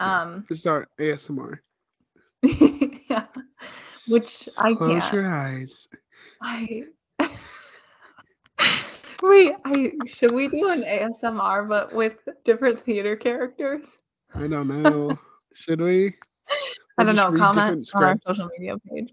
Um, This is our ASMR. yeah, which I Close can't. your eyes. I wait. I should we do an ASMR but with different theater characters? I don't know. Should we? I don't know. Comment on our social media page.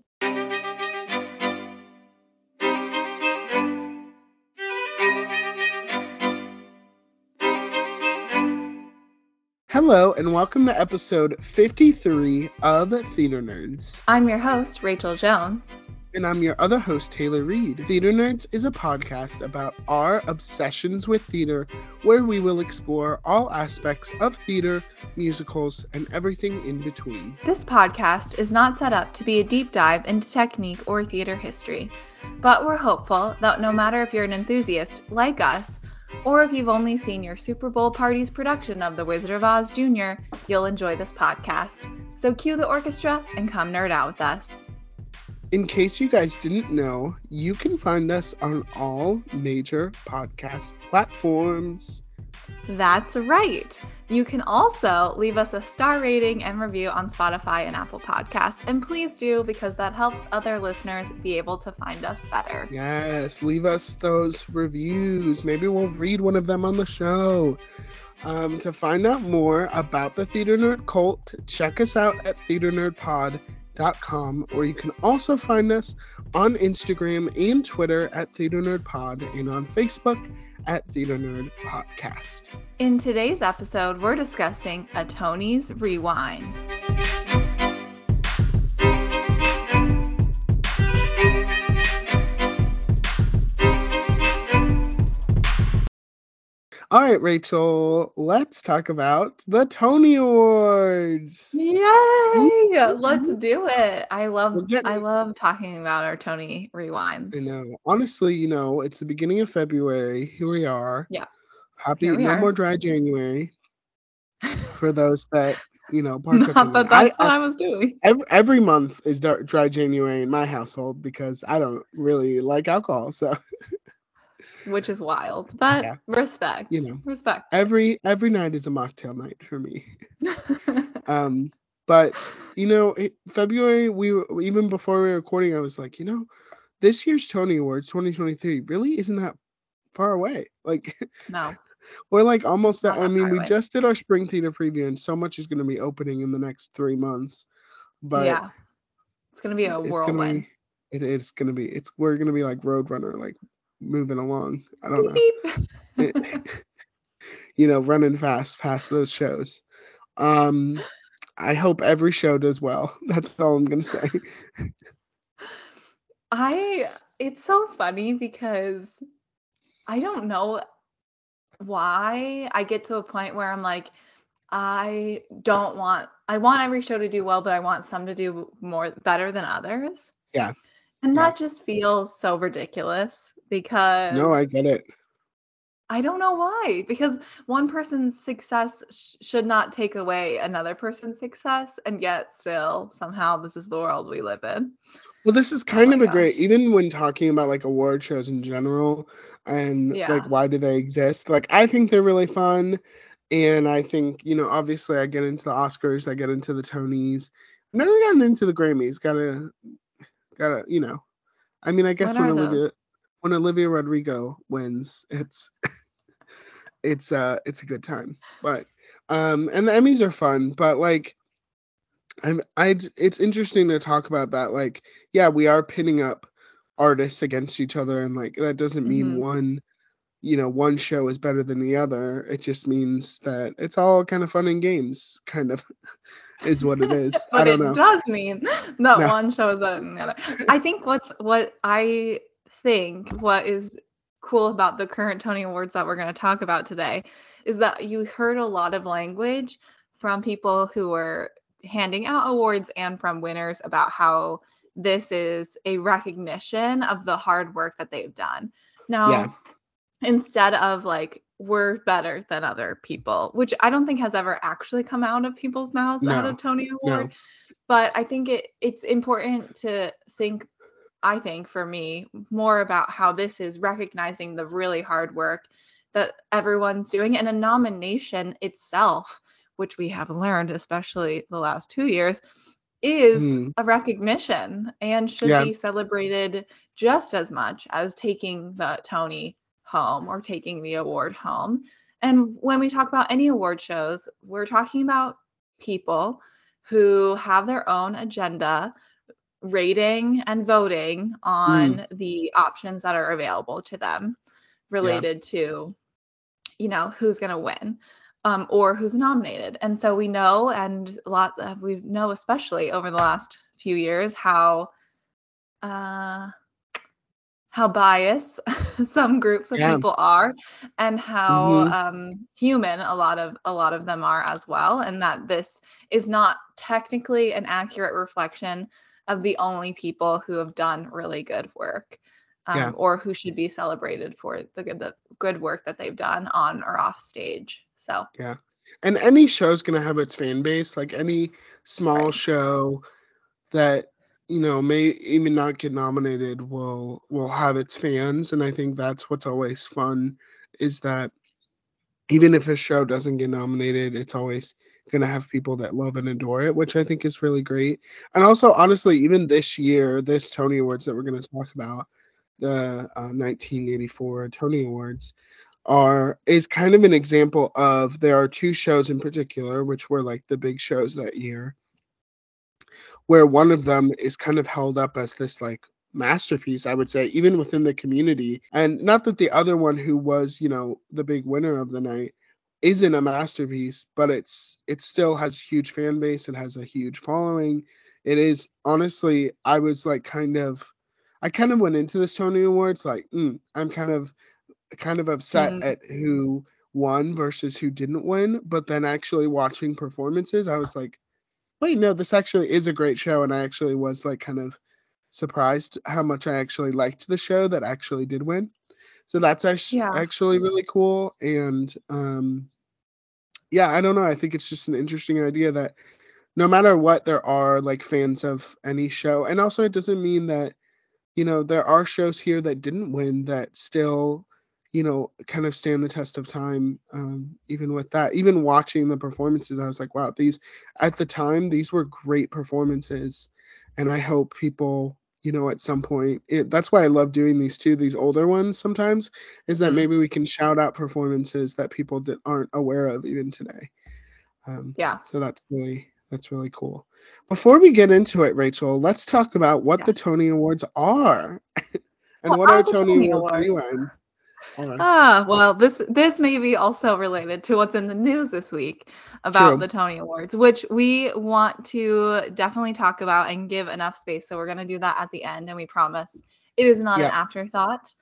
Hello, and welcome to episode 53 of Theater Nerds. I'm your host, Rachel Jones. And I'm your other host, Taylor Reed. Theater Nerds is a podcast about our obsessions with theater, where we will explore all aspects of theater, musicals, and everything in between. This podcast is not set up to be a deep dive into technique or theater history, but we're hopeful that no matter if you're an enthusiast like us, or if you've only seen your Super Bowl party's production of The Wizard of Oz Jr., you'll enjoy this podcast. So cue the orchestra and come nerd out with us. In case you guys didn't know, you can find us on all major podcast platforms. That's right. You can also leave us a star rating and review on Spotify and Apple Podcasts. And please do because that helps other listeners be able to find us better. Yes, leave us those reviews. Maybe we'll read one of them on the show. Um, to find out more about the Theater Nerd Cult, check us out at theaternerdpod.com, or you can also find us on Instagram and Twitter at Theater Nerd Pod and on Facebook at Theater Nerd Podcast. In today's episode, we're discussing a Tony's Rewind. All right, Rachel, let's talk about the Tony Awards. Yay! Let's mm-hmm. do it. I love I love talking about our Tony rewinds. I know. Honestly, you know, it's the beginning of February. Here we are. Yeah. Happy no are. more dry January for those that, you know, partook Not that that. I, that's what I, I was doing. every, every month is dry January in my household because I don't really like alcohol. So, Which is wild. But Yeah. respect. you know, Respect. every every night is a mocktail night for me. Um, but you know, it, February we even before we were recording, I was like, you know, this year's Tony Awards 2023 really isn't that far away. Like no. we're like almost that. I mean, we away. just did our spring theater preview, and so much is going to be opening in the next three months. But yeah. It's gonna be a it's whirlwind. gonna be, it is gonna be, it's we're gonna be like Roadrunner, like moving along. I don't know. You know, running fast past those shows. Um, I hope every show does well. That's all I'm gonna say. I it's so funny because I don't know why I get to a point where I'm like I don't want I want every show to do well but I want some to do more better than others. Yeah. And Yeah. that just feels so ridiculous because No, I get it. I don't know why because one person's success sh- should not take away another person's success and yet still somehow this is the world we live in. Well, this is oh kind my of a great, even when talking about like award shows in general and Yeah. like why do they exist? Like, I think they're really fun. And I think, you know, obviously I get into the Oscars, I get into the Tonys. I've never gotten into the Grammys. Gotta, gotta, you know. I mean, I guess When when, are those? Olivia, when Olivia Rodrigo wins, it's, it's, uh, it's a good time. But, um, and the Emmys are fun, but like, I'm, I, it's interesting to talk about that. Like, yeah, we are pinning up artists against each other, and like that doesn't mean Mhm. one, you know, one show is better than the other. It just means that it's all kind of fun and games, kind of, is what it is. I but it know. does mean that No. one show is better than the other. I think what's what I think what is cool about the current Tony Awards that we're going to talk about today is that you heard a lot of language from people who were handing out awards and from winners about how this is a recognition of the hard work that they've done. Now, Yeah. instead of like we're better than other people, which I don't think has ever actually come out of people's mouths at No, a Tony no. Award. But I think it it's important to think I think for me more about how this is recognizing the really hard work that everyone's doing and a nomination itself which we have learned, especially the last two years, is Mm. a recognition and should Yeah. be celebrated just as much as taking the Tony home or taking the award home. And when we talk about any award shows, we're talking about people who have their own agenda rating and voting on the options that are available to them related to you know who's going to win um, or who's nominated and so we know and a lot uh, we know especially over the last few years how uh how biased some groups of Yeah. people are and how Mhm. um, human a lot of a lot of them are as well and that this is not technically an accurate reflection of the only people who have done really good work um, Yeah. or who should be celebrated for the good the good work that they've done on or off stage so yeah. And any show's gonna have its fan base. Like any small Right. show that you know may even not get nominated will will have its fans, and I think that's what's always fun is that even if a show doesn't get nominated, it's always gonna have people that love and adore it, which I think is really great. And also, honestly, even this year, this Tony Awards that we're gonna talk about, the uh, 1984 Tony Awards, are is kind of an example of there are two shows in particular which were like the big shows that year where one of them is kind of held up as this like masterpiece i would say even within the community and not that the other one who was you know the big winner of the night isn't a masterpiece but it's it still has a huge fan base it has a huge following it is honestly i was like kind of i kind of went into this tony awards like mm, i'm kind of kind of upset Mm. at who won versus who didn't win but then actually watching performances i was like wait no this actually is a great show and i actually was like kind of surprised how much i actually liked the show that actually did win so that's actually Yeah. actually really cool and um yeah i don't know. I think it's just an interesting idea that no matter what there are like fans of any show. And also it doesn't mean that you know there are shows here that didn't win that still you know kind of stand the test of time um even with that. Even watching the performances i was like wow these at the time these were great performances. And i hope people you know at some point. It, that's why i love doing these too these older ones sometimes is that Mhm. maybe we can shout out performances that people that aren't aware of even today. Um yeah. so that's really that's really cool. Before we get into it rachel let's talk about what the tony awards are and What what are tony, Tony awards Awards? Ah, well, this this may be also related to what's in the news this week about True. the Tony Awards, which we want to definitely talk about and give enough space. So we're going to do that at the end, and we promise it is not Yeah. an afterthought.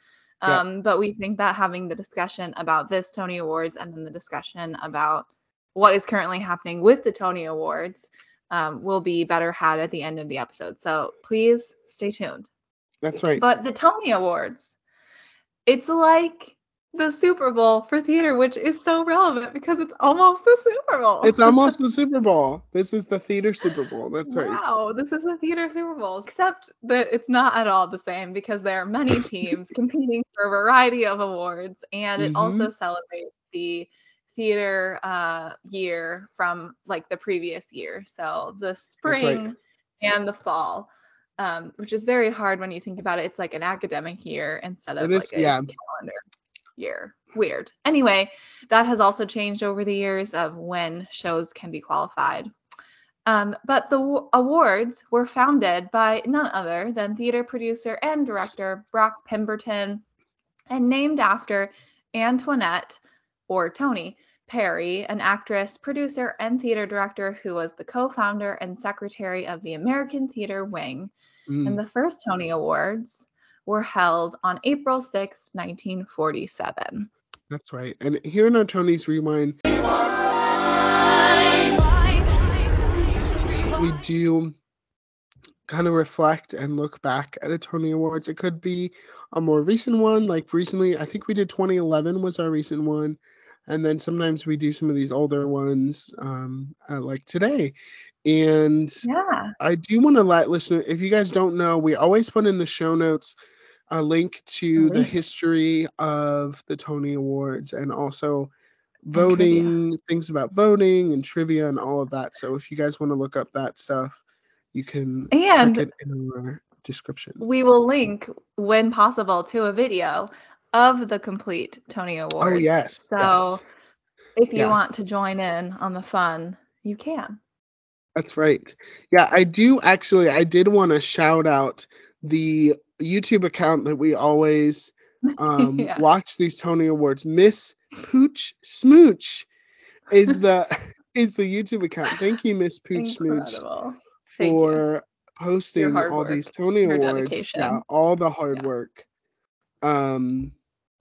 Um, but we think that having the discussion about this Tony Awards and then the discussion about what is currently happening with the Tony Awards um, will be better had at the end of the episode. So please stay tuned. that's right But the Tony Awards, it's like the Super Bowl for theater, which is so relevant because it's almost the Super Bowl. it's almost the super bowl this is the theater super bowl that's right Wow, this is the theater Super Bowl, except that it's not at all the same because there are many teams competing for a variety of awards, and it also celebrates the theater uh, year from like the previous year. So the right. spring and the fall, um, which is very hard when you think about it. It's like an academic year instead of is- like a yeah. calendar year. Weird. Anyway, that has also changed over the years of when shows can be qualified. Um, but the awards were founded by none other than theater producer and director Brock Pemberton and named after Antoinette, or Tony, Perry, an actress, producer, and theater director who was the co founder and secretary of the American Theater Wing. Mm. And the first Tony Awards were held on April 6, 1947. That's right. And here in our Tony's Rewind, we do kind of reflect and look back at a Tony Awards. It could be a more recent one, like recently, I think we did 2011 was our recent one. And then sometimes we do some of these older ones, um, uh, like today. And Yeah. I do want to let listeners, if you guys don't know, we always put in the show notes a link to the link. history of the Tony Awards and also voting, things about voting and trivia and all of that. So if you guys want to look up that stuff, you can And- check it in our description. We will link, when possible, to a video of the complete Tony Awards. Oh yes. So yes. if you Yeah. want to join in on the fun, you can. That's right. Yeah, I do actually. I did want to shout out the YouTube account that we always um, Yeah. watch these Tony Awards. Miss Pooch Smooch is the is the YouTube account. Thank you, Miss Pooch Smooch, Incredible. Thank you. for posting all work, these Tony Awards. dedication. Yeah, all the hard Yeah. work. Um,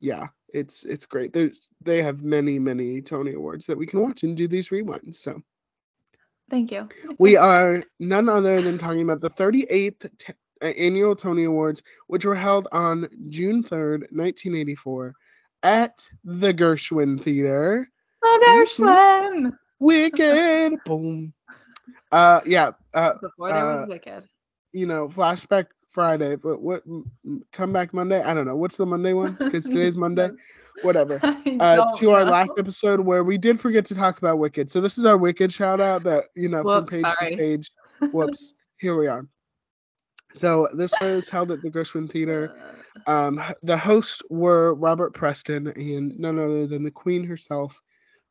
yeah, it's it's great. There's they have many many Tony Awards that we can watch and do these rewinds. So. Thank you. we are none other than talking about the 38th t- uh, annual Tony Awards, which were held on June 3rd, 1984, at the Gershwin Theater. The Gershwin. Wicked, boom. Uh, yeah. Uh, Before there was Uh, Wicked. you know, flashback Friday, but what? come back Monday? I don't know. What's the Monday one? Because today's Monday. Whatever. Uh, to our last episode where we did forget to talk about Wicked. So this is our Wicked shout out that you know Whoops, from page sorry. to page. Whoops. Here we are. So this was held at the Gershwin Theater. Uh, Um, the hosts were Robert Preston and none other than the Queen herself,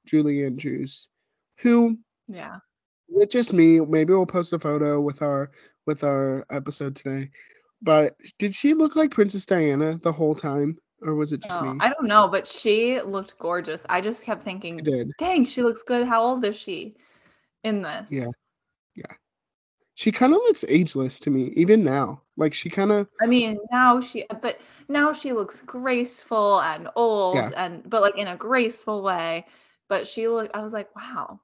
Julie Andrews, who yeah. it's just me. Maybe we'll post a photo with our with our episode today. But did she look like Princess Diana the whole time, or was it just Oh, me? I don't know, but she looked gorgeous. I just kept thinking, dang, she looks good. How old is she in this? Yeah. Yeah. She kind of looks ageless to me, even now. Like she kind of I mean, now she, but now she looks graceful and old, Yeah. and but like in a graceful way. But she looked, I was like, wow.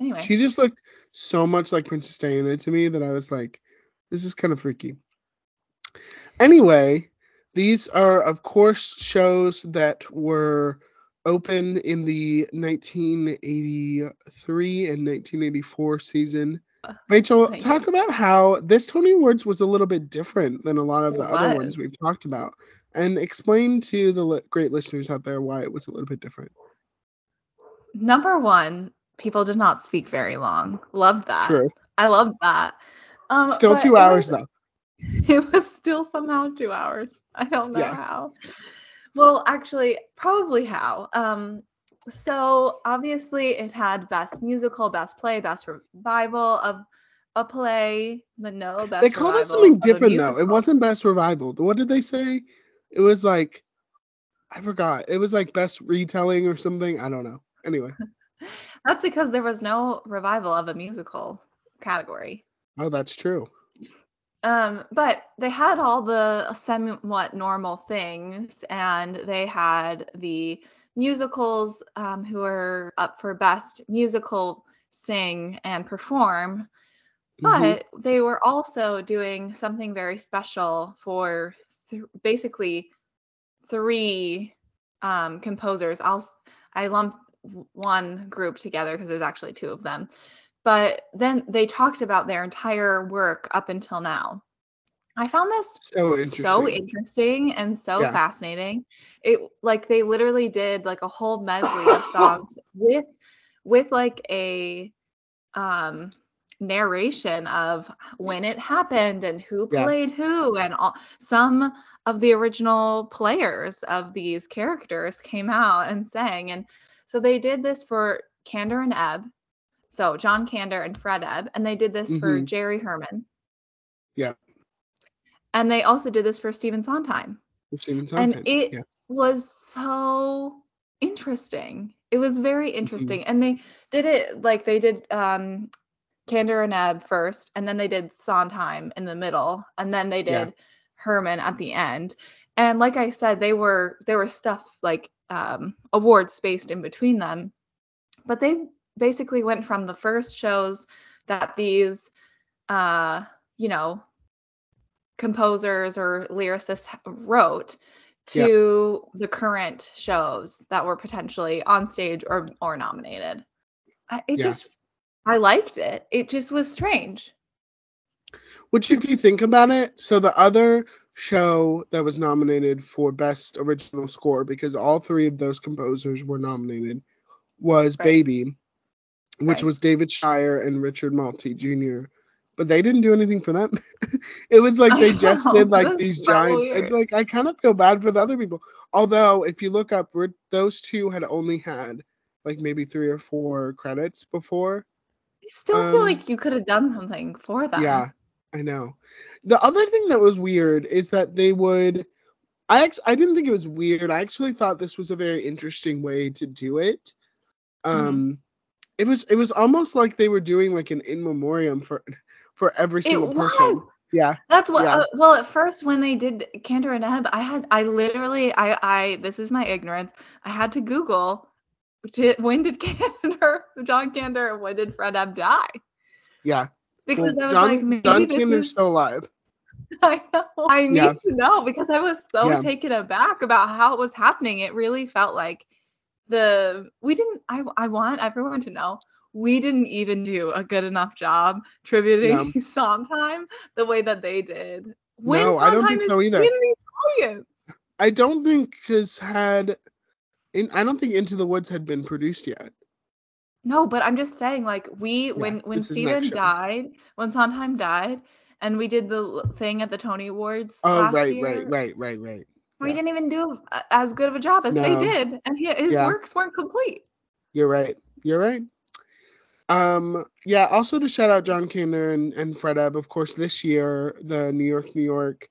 Anyway, she just looked so much like Princess Diana to me that I was like, this is kind of freaky. Anyway, these are of course shows that were open in the 1983 and 1984 season. Rachel, Thank talk about how this Tony Awards was a little bit different than a lot of the other ones we've talked about, and explain to the li- great listeners out there why it was a little bit different. number one, people did not speak very long. Loved that. True. I loved that. Um, Still two hours was- though. It was still somehow two hours. I don't know Yeah. how. Well, actually, probably how. Um, so obviously, it had best musical, best play, best revival of a play, but no best. They called it something different though. It wasn't best revival. What did they say? It was like I forgot. It was like best retelling or something. I don't know. Anyway. That's because there was no revival of a musical category. Oh, that's true. Um, but they had all the somewhat normal things, and they had the musicals um, who were up for best musical sing and perform. Mhm. But they were also doing something very special for th- basically three um, composers. I'll I lumped one group together because there's actually two of them. But then they talked about their entire work up until now. I found this so interesting. so interesting and so Yeah. fascinating. It like they literally did like a whole medley of songs with with like a um narration of when it happened and who Yeah. played who and all some of the original players of these characters came out and sang and so they did this for Kander and Ebb so John Kander and Fred Ebb and they did this for Mhm. Jerry Herman Yeah. and they also did this for Stephen Sondheim We've seen and it yeah. was so interesting. It was very Mm-hmm. interesting. And they did it like they did um Kander and Ebb first, and then they did Sondheim in the middle, and then they Yeah. did Herman at the end. And like I said, they were there was stuff like um awards spaced in between them. But they basically went from the first shows that these uh you know composers or lyricists wrote Yeah. to the current shows that were potentially on stage or or nominated. It Yeah. just I liked it. It just was strange. Which, if you think about it, so the other show that was nominated for best original score, because all three of those composers were nominated, was Right. Baby, which Right. was David Shire and Richard Maltby Jr. But they didn't do anything for them. it was like they just know, did like these so giants. weird. It's like I kind of feel bad for the other people. Although if you look up, those two had only had like maybe three or four credits before. I still feel Um, like you could have done something for them. Yeah, I know. The other thing that was weird is that they would. I actually, I didn't think it was weird. I actually thought this was a very interesting way to do it. Mhm. Um, it was it was almost like they were doing like an in memoriam for for every single person. Yeah, That's what. Yeah. Uh, well, at first when they did Kander and Ebb, I had I literally I I this is my ignorance. I had to Google did, when did Kander John Kander when did Fred Ebb die? yeah. Because Well, I was John, like, maybe John this is. still alive. I know. I need Yeah. to know because I was so Yeah. taken aback about how it was happening. It really felt like the we didn't. I I want everyone to know we didn't even do a good enough job tributing Sondheim the way that they did. When No, I don't think so either. In the audience. I don't think because had, in I don't think Into the Woods had been produced yet. No, but I'm just saying, like we when when this is Stephen died, when Sondheim died, and we did the thing at the Tony Awards Oh right, year, right, right, right, right. We yeah. didn't even do as good of a job as they did, and he, his Yeah. works weren't complete. You're right. You're right. Um, yeah, also to shout out John Kander and, and Fred Ebb, of course, this year, the New York, New York.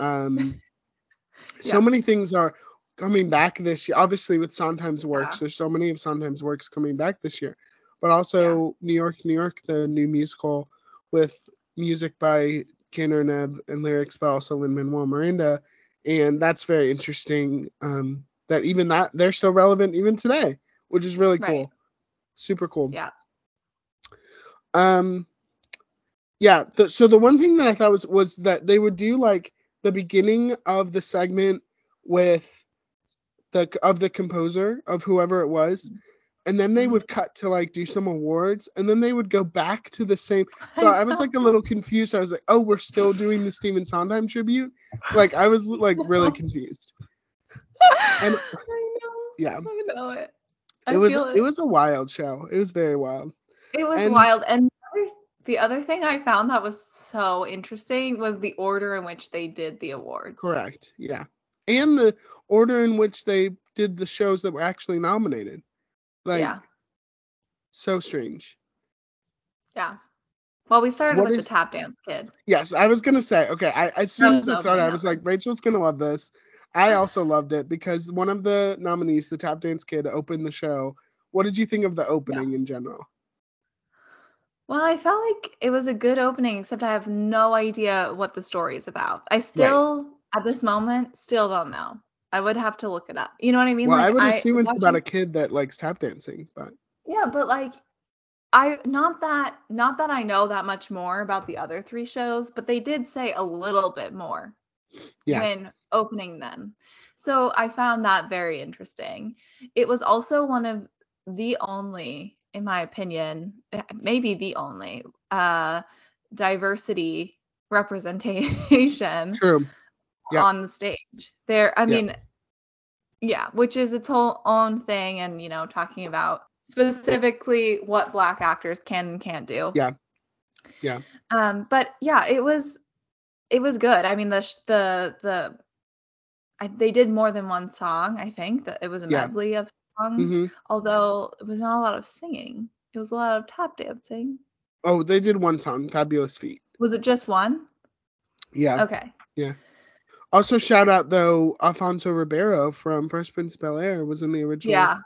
Um so many things are coming back this year. Obviously with Sondheim's works, Yeah. there's so many of Sondheim's works coming back this year. But also New York, New York, the new musical with music by Kander and Ebb and lyrics by also Lin Manuel Miranda. And that's very interesting. Um, that even that they're still relevant even today, which is really Right. cool. Super cool. Yeah. Um yeah, the, so the one thing that I thought was was that they would do like the beginning of the segment with the of the composer of whoever it was and then they Mhm. would cut to like do some awards and then they would go back to the same so I was like a little confused. I was like, "Oh, we're still doing the Stephen Sondheim tribute?" Like I was like really confused. and I know, Yeah. I know it. I It was feel it was a wild show. It was very wild. It was And- wild. And the other thing I found that was so interesting was the order in which they did the awards. Correct. Yeah. And the order in which they did the shows that were actually nominated. Like yeah. so strange. Yeah. Well, we started What with is- the tap dance kid. Yes, I was gonna say, okay, I as soon as it started, I was like, Rachel's gonna love this. I also loved it because one of the nominees, the tap dance kid, opened the show. What did you think of the opening in general? Well, I felt like it was a good opening, except I have no idea what the story is about. I still, at this moment, still don't know. I would have to look it up. You know what I mean? well, I would assume it's about a kid that likes tap dancing, but Yeah, but like I not that not that I know that much more about the other three shows, but they did say a little bit more Yeah. when opening them. So I found that very interesting. It was also one of the only, in my opinion, eh, maybe the only uh diversity representation true. Yeah. on the stage. There, I mean, yeah, which is its whole own thing, and you know, talking about specifically what black actors can and can't do. Yeah. Yeah. Um, but yeah, it was, it was good. I mean, the sh- the the, I, they did more than one song. I think that it was a Yeah. medley of songs, Mhm. although it was not a lot of singing. It was a lot of tap dancing. Oh, they did one song, Fabulous Feet. Was it just one? Yeah. Okay. Also, shout out though, Alfonso Ribeiro from Fresh Prince of Bel Air was in the original. Yeah.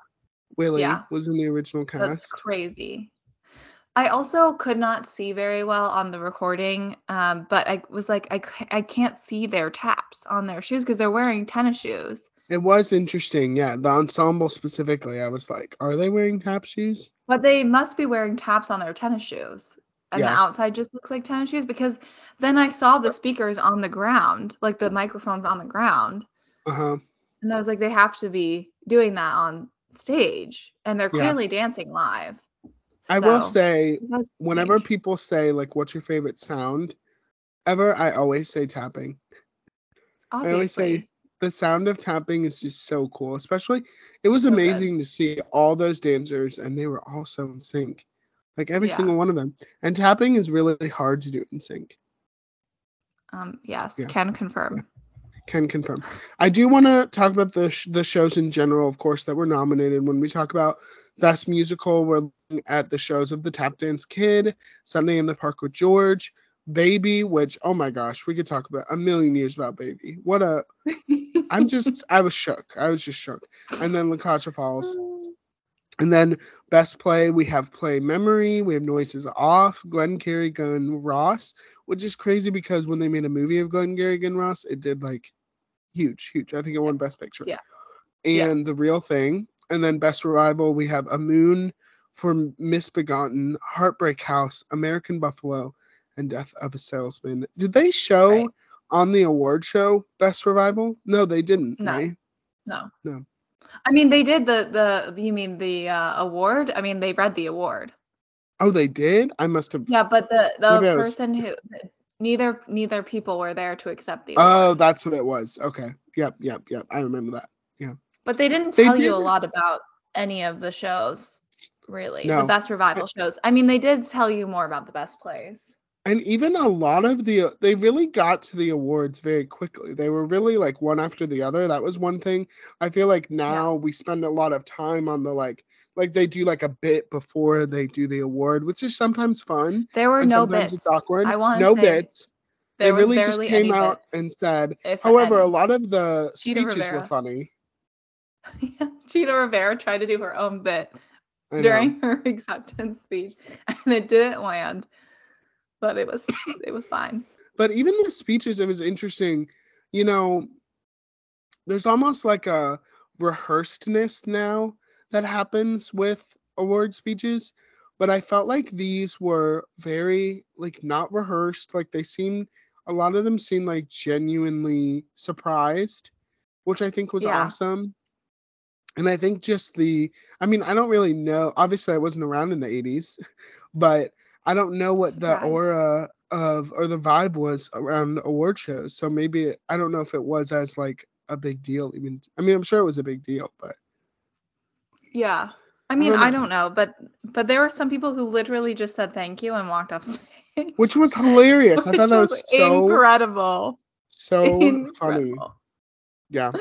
Willie yeah. was in the original cast. That's crazy. I also could not see very well on the recording, um, but I was like, I, I can't see their taps on their shoes because they're wearing tennis shoes. It was interesting, yeah. The ensemble specifically, I was like, are they wearing tap shoes? But they must be wearing taps on their tennis shoes. And the outside just looks like tennis shoes because then I saw the speakers on the ground, like the microphones on the ground. Uh huh. And I was like, they have to be doing that on stage. And they're Yeah. clearly dancing live. I will say, whenever people say like, "What's your favorite sound?" ever, I always say tapping. I always say, the sound of tapping is just so cool. Especially, it was So good. amazing to see all those dancers, and they were all so in sync, like every Yeah. single one of them. And tapping is really hard to do in sync. Um, yes, Yeah. can confirm. Can confirm. I do want to talk about the sh- the shows in general, of course, that were nominated. When we talk about best musical, we're looking at the shows of the Tap Dance Kid, Sunday in the Park with George, Baby, which oh my gosh, we could talk about a million years about Baby. What a I'm just I was shook. I was just shook. And then La Cage aux Folles. And then best play, we have Play Memory, we have Noises Off, Glengarry Glen Ross, which is crazy because when they made a movie of Glenn Glengarry Glen Ross, it did like huge, huge. I think it won Best Picture. Yeah. And Yeah. The Real Thing. And then Best Revival, we have A Moon for Misbegotten, Heartbreak House, American Buffalo, and Death of a Salesman. Did they show Right. on the award show Best Revival? No, they didn't, No. right? No. No. I mean, they did the the. You mean the uh, award? I mean, they read the award. Oh, they did? I must have Yeah, but the the Maybe I was- person who neither neither people were there to accept the Oh, that's what it was. Okay. Yep, yep, yep. I remember that. Yeah. But they didn't they tell you a lot about any of the shows, really. No. The best revival shows. I mean, they did tell you more about the best plays. And even a lot of the they really got to the awards very quickly. They were really like one after the other. That was one thing. I feel like now we spend a lot of time on the like like they do like a bit before they do the award, which is sometimes fun. There were no sometimes bits. it's awkward. I wanna no bits. They really just came out bits, and said. However, a lot of the Chita speeches were Rivera. funny. Chita Rivera tried to do her own bit during her acceptance speech, and it didn't land. But it was it was fine. but even the speeches it was interesting you know there's almost like a rehearsedness now that happens with award speeches but i felt like these were very like not rehearsed like they seemed a lot of them seemed like genuinely surprised which i think was Yeah. awesome and i think just the i mean i don't really know obviously i wasn't around in the 80s but i don't know what the aura of or the vibe was around award shows so maybe it, i don't know if it was as like a big deal even i mean i'm sure it was a big deal but Yeah. I mean, don't I don't know, but but there were some people who literally just said thank you and walked off stage. which was hilarious i thought that was so incredible. so funny yeah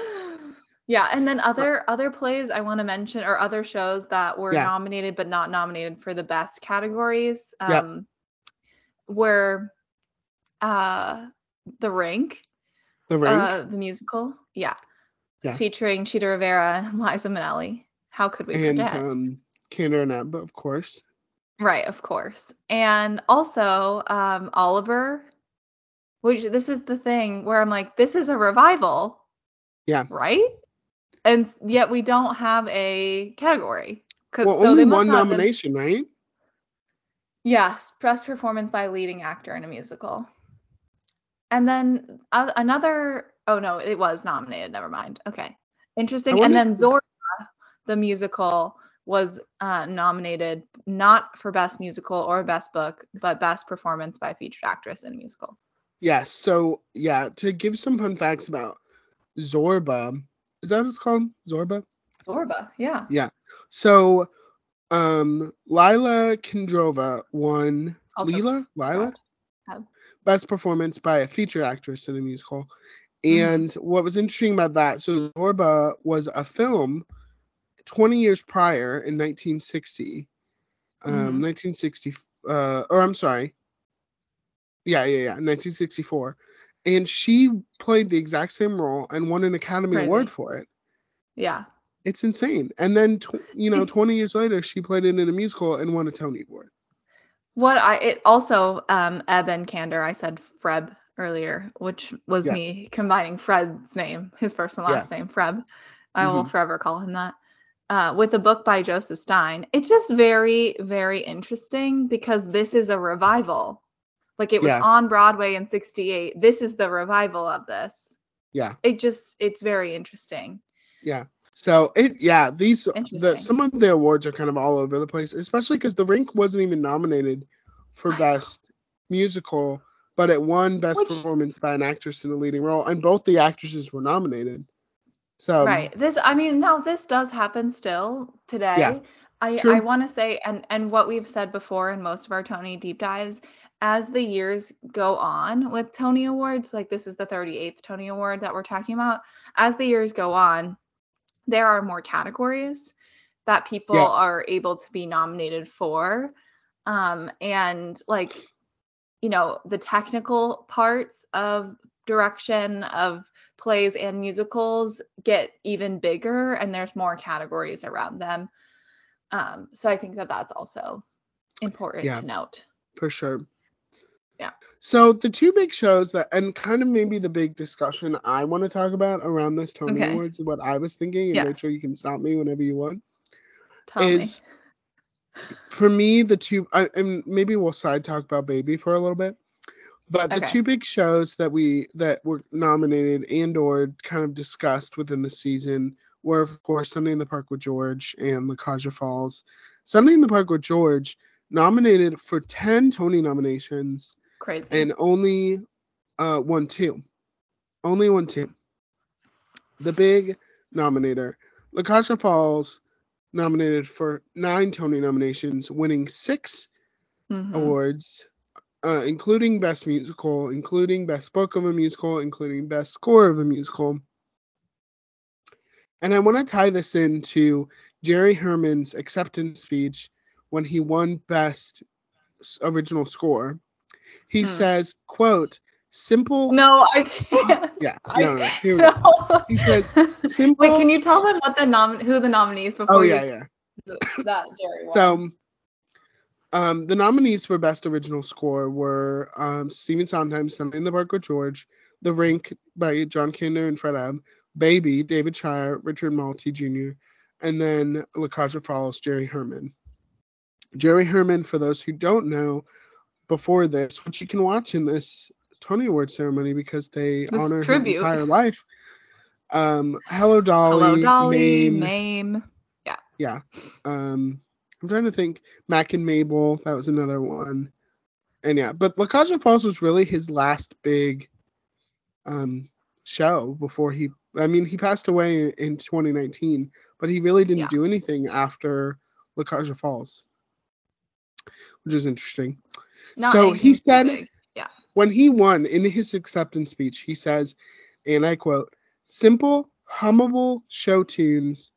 Yeah, and then other other plays I want to mention or other shows that were Yeah. nominated but not nominated for the best categories um were uh The Rink, the ring uh the musical. Yeah. Yeah. Featuring Chita Rivera and Liza Minnelli. How could we and forget? um Kander and Abba, of course Right, of course. And also um Oliver, which this is the thing where I'm like, this is a revival. Yeah. Right? And yet we don't have a category. well so only they must one have been- nomination right Yes, best performance by leading actor in a musical. And then uh, another oh no, it was nominated, never mind. Okay. Interesting. And then Zorba, the musical, was uh, nominated not for best musical or best book, but best performance by a featured actress in a musical. Yes. So yeah, to give some fun facts about Zorba, is that what it's called? Zorba. Zorba, yeah. Yeah. So, um, Lila Kedrova won. Also Lila, Lila, best performance by a feature actress in a musical. Mhm. And what was interesting about that, so Zorba was a film 20 years prior in 1960. Um, Mhm. 1960, uh, or I'm sorry. Yeah, yeah, yeah, 1964. And she played the exact same role and won an Academy Crazy. Award for it. Yeah. It's insane. And then, tw- you know, 20 years later, she played it in a musical and won a Tony Award. What I it also um Ebb and Kander, I said Freb earlier, which was Yeah. me combining Fred's name, his first and Yeah. last name, Freb. I will Mhm. forever call him that. Uh, with a book by Joseph Stein. It's just very, very interesting because this is a revival. Like it was Yeah. on Broadway in 68. This is the revival of this. Yeah. It just it's very interesting. Yeah. So it, yeah, these the some of the awards are kind of all over the place, especially because The Rink wasn't even nominated for best musical, but it won best Which- performance by an actress in a leading role, and both the actresses were nominated. So um, right. This I mean, now this does happen still today. Yeah. I True. I want to say and and what we've said before in most of our Tony deep dives as the years go on with Tony Awards, like this is the 38th Tony Award that we're talking about, as the years go on, there are more categories that people Yeah. are able to be nominated for. Um, and like, you know, the technical parts of direction of plays and musicals get even bigger, and there's more categories around them. Um, so I think that that's also important Yeah. to note. for sure. Yeah. So the two big shows that, and kind of maybe the big discussion I want to talk about around this Tony Okay. Awards, what I was thinking, and Yeah. make sure you can stop me whenever you want. Tell is for me the two I, and maybe we'll side talk about baby for a little bit but the Okay. two big shows that we that were nominated and or kind of discussed within the season were of course sunday in the park with george and la Cage aux Folles sunday in the park with george nominated for 10 tony nominations me. Crazy. and only uh won two only won two the big nominator la Cage aux Folles nominated for nine tony nominations winning six Mhm. awards uh, including best musical including best book of a musical including best score of a musical and i want to tie this into jerry herman's acceptance speech when he won best original score he Hmm. says quote simple No, I can't. yeah I- no, no, here we go. He says, simple Wait, can you tell them what the nom who the nominees before oh yeah yeah that Jerry won? So, um, the nominees for Best Original Score were um, Stephen Sondheim's Sunday in the Park with George, The Rink by John Kander and Fred Ebb, Baby, David Shire, Richard Maltby Jr., and then La Cage aux Folles, Jerry Herman. Jerry Herman, for those who don't know, before this, which you can watch in this Tony Award ceremony because they This honor tribute. his entire life. Um, Hello Dolly, Hello, Dolly, Mame, Mame. yeah. Um, I'm trying to think. Mack and Mabel, that was another one. And yeah, but La Cage aux Folles was really his last big um show before he I mean he passed away in, in 2019, but he really didn't Yeah. do anything after La Cage aux Folles. Which is interesting. Not So he said- big. When he won in his acceptance speech, he says, and I quote, simple, hummable show tunes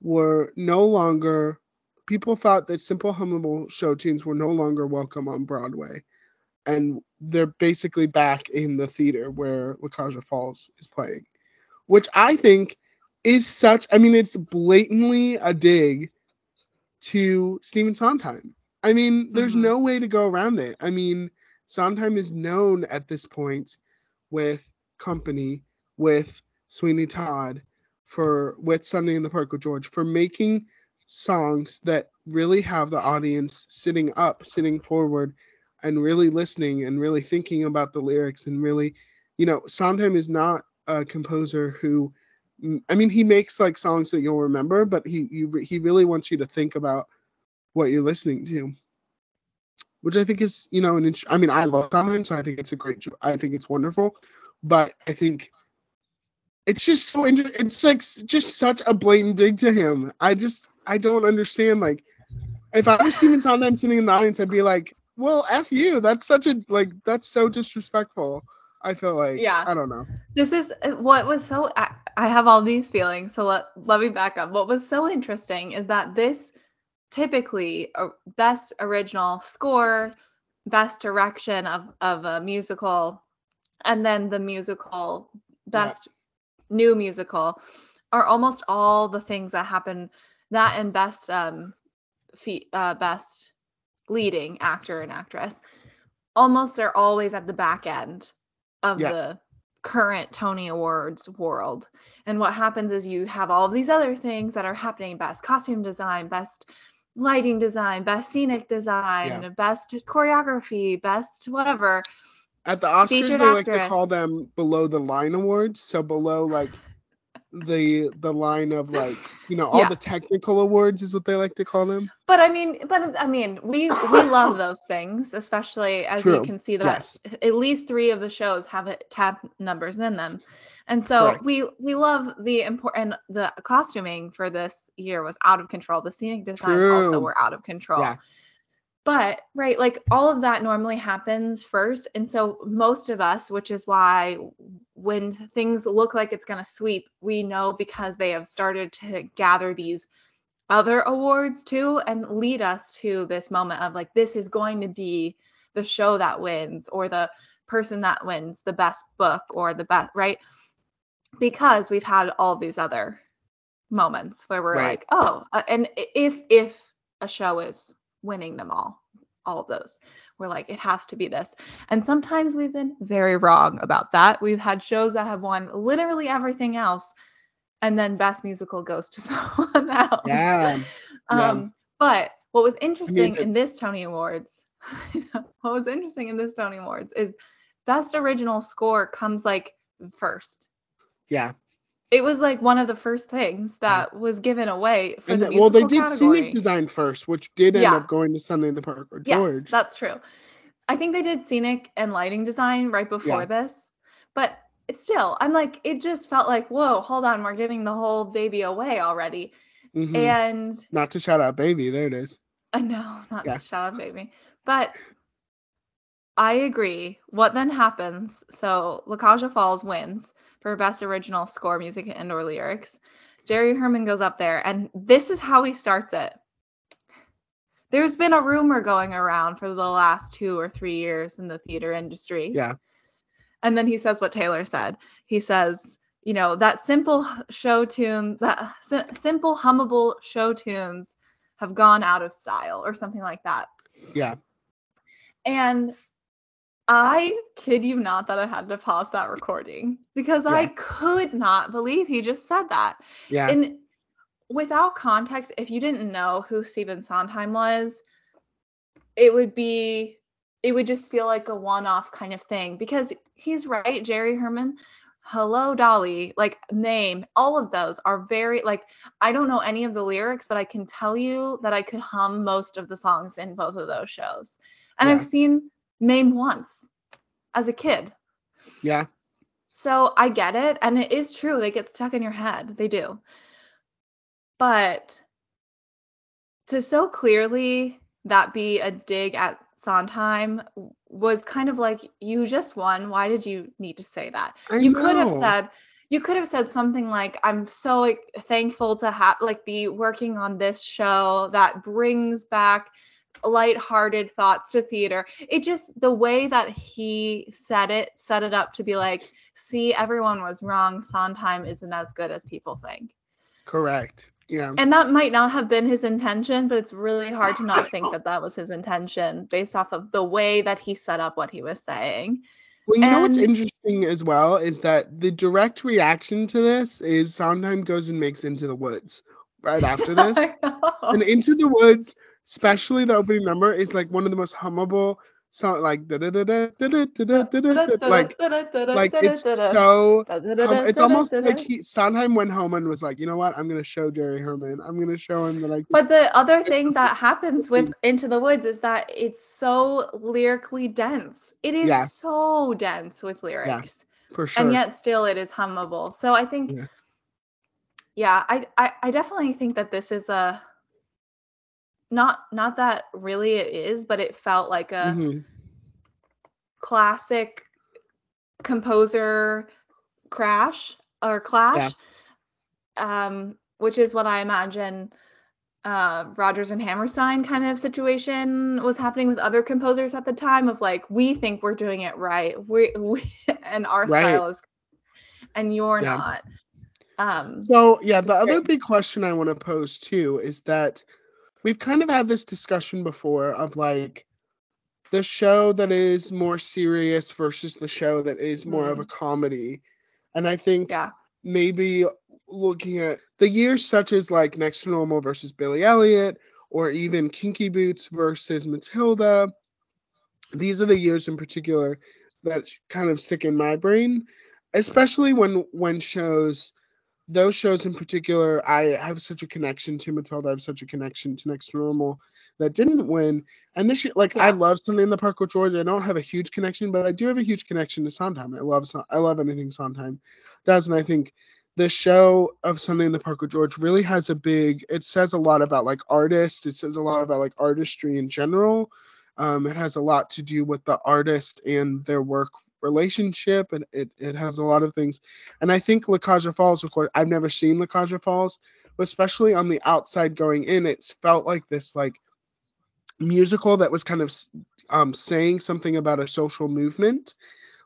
were no longer, people thought that simple, hummable show tunes were no longer welcome on Broadway. And they're basically back in the theater where La Cage aux Folles is playing, which I think is such, I mean, it's blatantly a dig to Stephen Sondheim. I mean, there's Mhm. no way to go around it. I mean, Sondheim is known at this point with Company, with Sweeney Todd, for with Sunday in the Park with George, for making songs that really have the audience sitting up, sitting forward, and really listening and really thinking about the lyrics and really, you know, Sondheim is not a composer who, I mean, he makes like songs that you'll remember, but he you, he really wants you to think about what you're listening to which I think is, you know, an int- I mean, I love Sondheim, so I think it's a great, jo- I think it's wonderful, but I think it's just so inter- it's like just such a blatant dig to him. I just, I don't understand. Like, if I was Stephen Sondheim sitting in the audience, I'd be like, well, f you. That's such a like, that's so disrespectful. I feel like, Yeah. I don't know. This is uh, what was so I, I have all these feelings, so let let me back up. What was so interesting is that this typically a best original score, best direction of of a musical, and then the musical best new musical are almost all the things that happen that and best um fe- uh, best leading actor and actress almost are always at the back end of Yeah. the current Tony Awards world. And what happens is you have all of these other things that are happening best costume design, best lighting design, best scenic design, best choreography, best whatever. At the Oscars, Featured they like to call them below the line awards. So below like the the line of like you know all Yeah. the technical awards is what they like to call them. But I mean, but I mean, we we love those things, especially as you can see that Yes. at least three of the shows have it tab numbers in them, and so Correct. we we love the important the costuming for this year was out of control. The scenic designs also were out of control. Yeah. But right, like all of that normally happens first, and so most of us, which is why when things look like it's going to sweep, we know because they have started to gather these other awards too and lead us to this moment of like this is going to be the show that wins or the person that wins the best book or the best right because we've had all these other moments where we're Right. like oh uh, and if if a show is winning them all all of those we're like it has to be this and sometimes we've been very wrong about that we've had shows that have won literally everything else and then best musical goes to someone else Yeah. Yeah. um, but what was interesting in this Tony Awards, what was interesting in this Tony Awards is best original score comes like first. Yeah. It was like one of the first things that was given away for And the th- well, they did category. scenic design first, which did end Yeah. up going to Sunday in the Park or Yes, George. that's true. I think they did scenic and lighting design right before Yeah. this, but still, I'm like, it just felt like, whoa, hold on, we're giving the whole baby away already. Mhm. And Not to shout out baby, there it is. I know, not Yeah. to shout out baby. But I agree. What then happens? So La Cage aux Folles wins for best original score, music, and or lyrics. Jerry Herman goes up there, and this is how he starts it. There's been a rumor going around for the last two or three years in the theater industry. Yeah. And then he says what Taylor said. He says, you know, that simple show tune, that si- simple hummable show tunes have gone out of style or something like that. Yeah. And I kid you not that I had to pause that recording because I could not believe he just said that. Yeah. And without context, if you didn't know who Stephen Sondheim was, it would be it would just feel like a one-off kind of thing because he's right, Jerry Herman. Hello Dolly, like Mame, all of those are very like I don't know any of the lyrics, but I can tell you that I could hum most of the songs in both of those shows. And Yeah. I've seen Mame once as a kid. yeah. So I get it. And it is true. They get stuck in your head. They do. But to so clearly that be a dig at Sondheim was kind of like, you just won. Why did you need to say that? I you could have said, you could have said something like, I'm so like, thankful to have, like, be working on this show that brings back lighthearted thoughts to theater. It just the way that he said it set it up to be like, see, everyone was wrong. Sondheim isn't as good as people think. Correct. Yeah. And that might not have been his intention, but it's really hard to not think that that was his intention based off of the way that he set up what he was saying. Well, you know what's interesting as well is that the direct reaction to this is Sondheim goes and makes Into the Woods right after this. And Into the Woods, especially the opening number, is like one of the most hummable song like like like it's so um, it's almost like he Sondheim went home and was like, you know what, I'm gonna show Jerry Herman. I'm gonna show him that I But the other thing that happens with Into the Woods is that it's so lyrically dense. It is Yeah. so dense with lyrics. for sure. And yet still it is hummable. So I think Yeah. yeah, I, I I definitely think that this is a not not that really it is, but it felt like a Mhm. classic composer crash or clash um which is what i imagine uh Rodgers and Hammerstein kind of situation was happening with other composers at the time of like we think we're doing it right we, we and our Right. style is and you're Yeah. not um So yeah, the other big question I want to pose too is that we've kind of had this discussion before of like the show that is more serious versus the show that is more of a mm-hmm. comedy. And I think yeah maybe looking at the years such as like Next to Normal versus Billy Elliot or even Kinky Boots versus Matilda, these are the years in particular that kind of stick in my brain, especially when when shows those shows in particular, I have such a connection to Matilda. I have such a connection to Next Normal that didn't win. And this year, like yeah. I love Sunday in the Park with George. I don't have a huge connection, but I do have a huge connection to Sondheim. I love I love anything Sondheim does, and I think the show of Sunday in the Park with George really has a big. It says a lot about like artists. It says a lot about like artistry in general. Um, it has a lot to do with the artist and their work relationship, and it, it has a lot of things. And I think La Cage aux Folles, of course, I've never seen La Cage aux Folles, but especially on the outside going in, it's felt like this like musical that was kind of um, saying something about a social movement,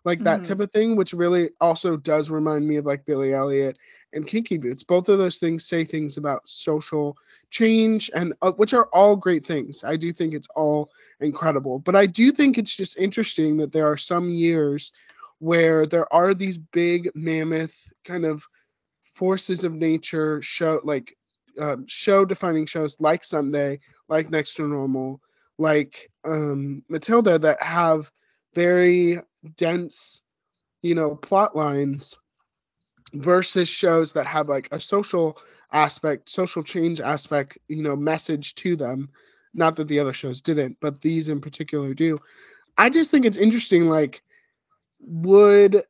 like that mm-hmm. type of thing, which really also does remind me of like Billy Elliot and Kinky Boots. Both of those things say things about social change and uh, which are all great things. I do think it's all incredible, but I do think it's just interesting that there are some years where there are these big mammoth kind of forces of nature show like um, show defining shows like Sunday, like Next to Normal, like um, Matilda that have very dense, you know, plot lines versus shows that have like a social aspect, social change aspect, you know, message to them. Not that the other shows didn't, but these in particular do. I just think it's interesting. Like, would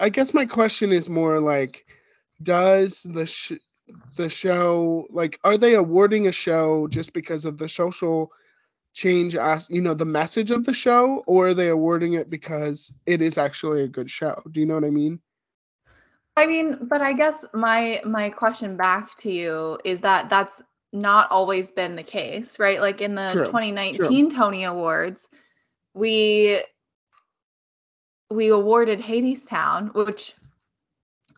I guess my question is more like, does the sh- the show like are they awarding a show just because of the social change as you know the message of the show or are they awarding it because it is actually a good show do you know what i mean I mean, but I guess my my question back to you is that that's not always been the case, right? Like in the True. 2019 True. Tony Awards, we we awarded Hadestown, which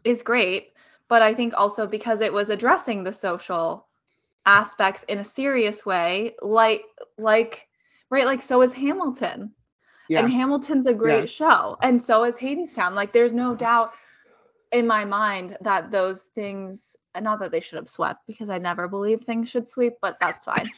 is great, but I think also because it was addressing the social aspects in a serious way, like like right, like so is Hamilton. Yeah. And Hamilton's a great yeah. show, and so is Hadestown. Like there's no doubt in my mind that those things not that they should have swept because I never believe things should sweep, but that's fine.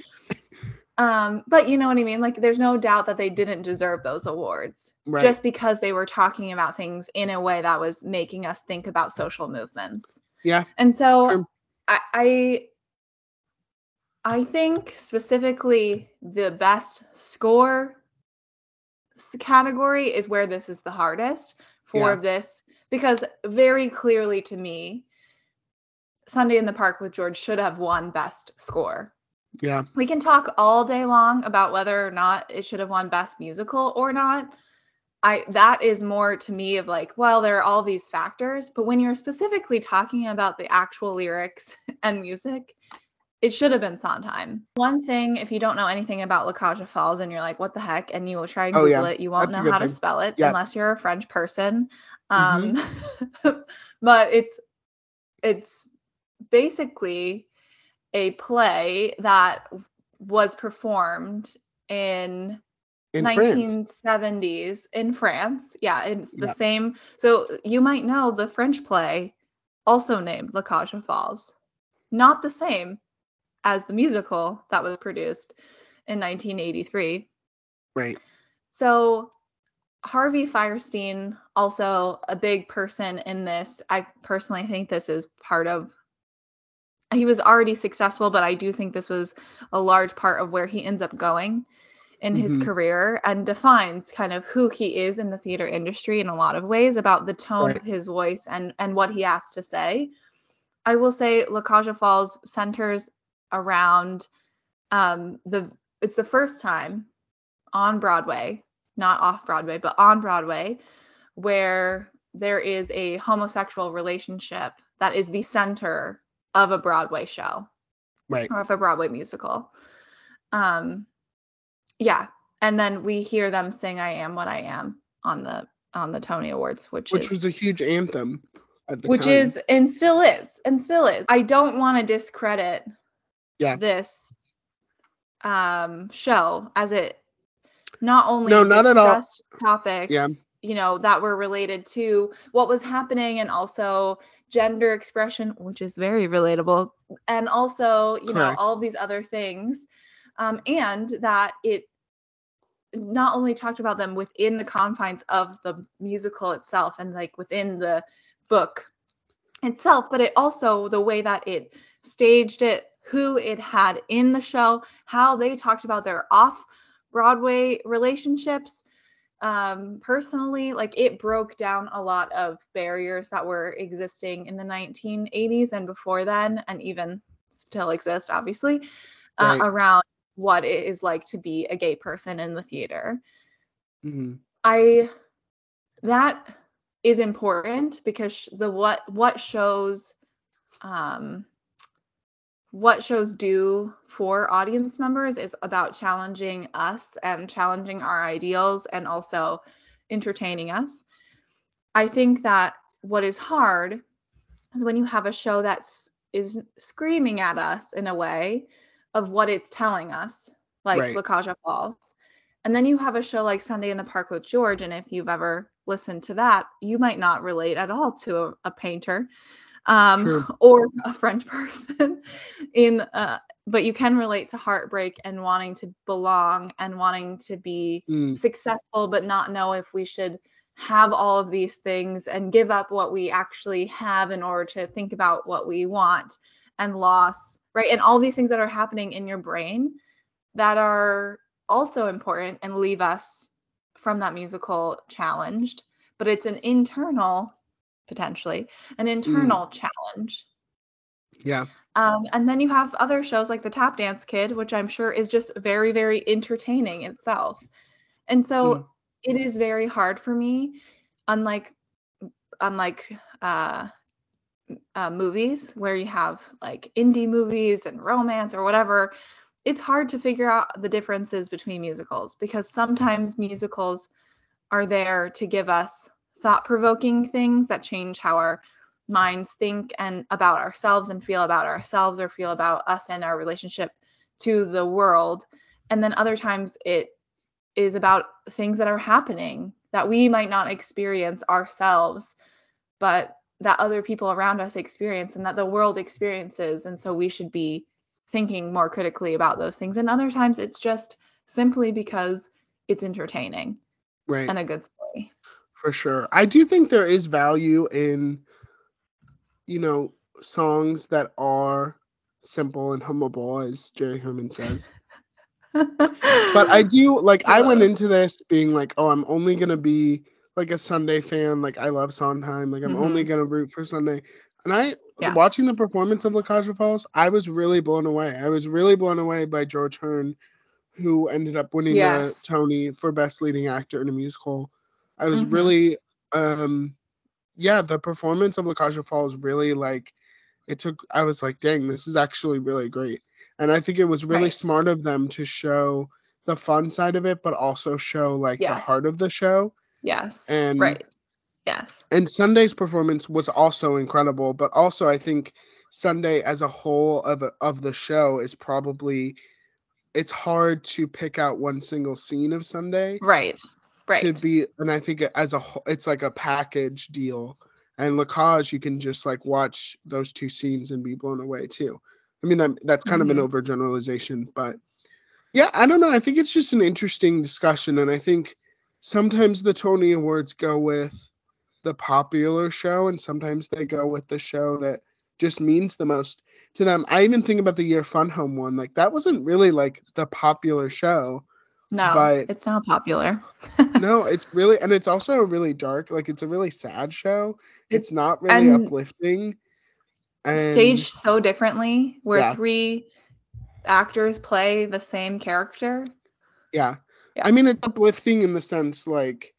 um, but you know what I mean? Like there's no doubt that they didn't deserve those awards right. just because they were talking about things in a way that was making us think about social movements. Yeah. And so I, I I think specifically the best score category is where this is the hardest for yeah. this because very clearly to me Sunday in the Park with George should have won best score. Yeah. We can talk all day long about whether or not it should have won best musical or not. I that is more to me of like, well, there are all these factors, but when you're specifically talking about the actual lyrics and music, it should have been Sondheim. One thing, if you don't know anything about La Cage aux Folles and you're like, what the heck, and you will try and Google oh, yeah. it, you won't That's know how thing. to spell it yeah. unless you're a French person. Um, mm-hmm. but it's it's basically a play that was performed in, in 1970s France. in France. Yeah, it's the yeah. same. So you might know the French play also named La Cage aux Folles. Not the same as the musical that was produced in 1983. Right. So Harvey Fierstein, also a big person in this. I personally think this is part of. He was already successful, but I do think this was a large part of where he ends up going in mm-hmm. his career and defines kind of who he is in the theater industry in a lot of ways about the tone right. of his voice and and what he has to say. I will say La Falls centers around um the it's the first time on Broadway not off Broadway, but on Broadway, where there is a homosexual relationship that is the center of a Broadway show. Right. Or of a Broadway musical. Um yeah. And then we hear them sing I am what I am on the on the Tony Awards, which, which is, was a huge anthem which time. is and still is and still is. I don't want to discredit yeah. this um show as it not only no, not at all. topics, yeah. you know, that were related to what was happening and also gender expression, which is very relatable, and also, you Correct. know, all of these other things. Um, and that it not only talked about them within the confines of the musical itself and like within the book itself, but it also the way that it staged it, who it had in the show, how they talked about their off Broadway relationships. Um, personally, like it broke down a lot of barriers that were existing in the 1980s and before then, and even still exist, obviously, uh, Right. around what it is like to be a gay person in the theater. hmm I that is important because the what what shows um what shows do for audience members is about challenging us and challenging our ideals and also entertaining us. I think that what is hard is when you have a show that's is screaming at us in a way of what it's telling us, like Right. La Cage aux Folles. And then you have a show like Sunday in the Park with George, and if you've ever listened to that, you might not relate at all to a, a painter um, True. or a French person. In uh, but you can relate to heartbreak and wanting to belong and wanting to be Mm, successful, but not know if we should have all of these things and give up what we actually have in order to think about what we want and loss, right? And all these things that are happening in your brain that are also important and leave us from that musical challenged, but it's an internal, potentially, an internal challenge. yeah. Um, and then you have other shows like the Tap Dance Kid, which I'm sure is just very, very entertaining itself. And so Mm. it is very hard for me, unlike unlike uh, uh, movies where you have like indie movies and romance or whatever. It's hard to figure out the differences between musicals because sometimes musicals are there to give us thought-provoking things that change how our minds think and about ourselves and feel about ourselves or feel about us and our relationship to the world. And then other times it is about things that are happening that we might not experience ourselves but that other people around us experience and that the world experiences. And so we should be thinking more critically about those things. And other times it's just simply because it's entertaining Right. and a good story For sure. I do think there is value in, you know, songs that are simple and hummable, as Jerry Herman says. But I do like I went into this being like, oh, I'm only gonna be like a Sunday fan. Like I love Sondheim. Like I'm only gonna root for Sunday. And I Mm-hmm. Yeah. watching the performance of La Cage aux Folles, I was really blown away. I was really blown away by George Hearn, who ended up winning Yes. the Tony for Best Leading Actor in a Musical. I was Mhm. really um yeah, the performance of La Cage aux Folles really like it took I was like, dang, this is actually really great. And I think it was really Right. smart of them to show the fun side of it, but also show like the heart of the show. yes And right yes and Sunday's performance was also incredible, but also I think Sunday as a whole of of the show is probably it's hard to pick out one single scene of Sunday right right to be and I think as a whole it's like a package deal. And La Cage you can just like watch those two scenes and be blown away too. I mean that that's kind of an Mhm. overgeneralization, but yeah, I don't know. I think it's just an interesting discussion and I think sometimes the Tony Awards go with the popular show and sometimes they go with the show that just means the most to them. I even think about the year Fun Home one. Like that wasn't really like the popular show. No but- it's not popular No, it's really and it's also really dark, like it's a really sad show. It's not really and- uplifting. And staged so differently where Yeah. three actors play the same character yeah. Yeah. I mean it's uplifting in the sense like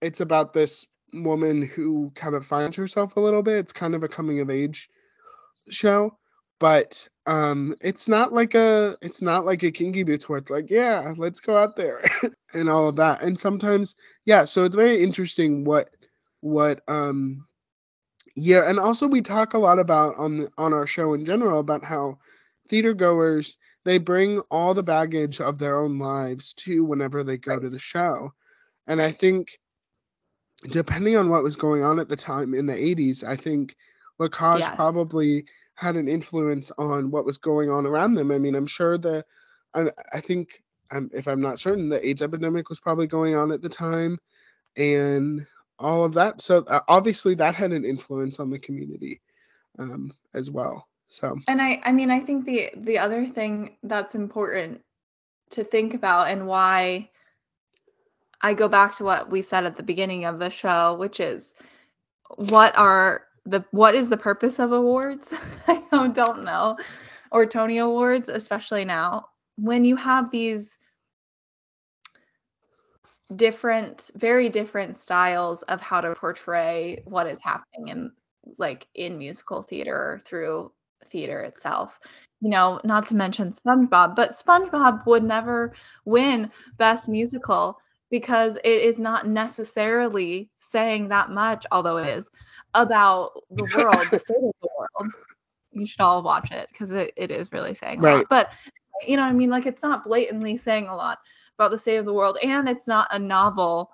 it's about this woman who kind of finds herself a little bit. It's kind of a coming of age show, but um it's not like a it's not like a kinky boots where it's like, yeah, let's go out there and all of that. And sometimes yeah, so it's very interesting what what um yeah, and also we talk a lot about on the, on our show in general about how theater goers they bring all the baggage of their own lives to whenever they go to the show. And I think depending on what was going on at the time in the 80s, I think La Cage Yes. probably had an influence on what was going on around them. I mean, I'm sure the I, I think um, if I'm not certain, the AIDS epidemic was probably going on at the time and all of that. So uh, obviously that had an influence on the community. um, as well. So And I I mean I think the the other thing that's important to think about and why I go back to what we said at the beginning of the show, which is what are the what is the purpose of awards? I don't- don't know. Or Tony Awards, especially now. When you have these different, very different styles of how to portray what is happening in like in musical theater through theater itself. You know, not to mention SpongeBob, but SpongeBob would never win Best Musical because it is not necessarily saying that much, although it is, about the world, the state of the world. You should all watch it because it, it is really saying a lot. But you know I mean? Like it's not blatantly saying a lot about the state of the world, and it's not a novel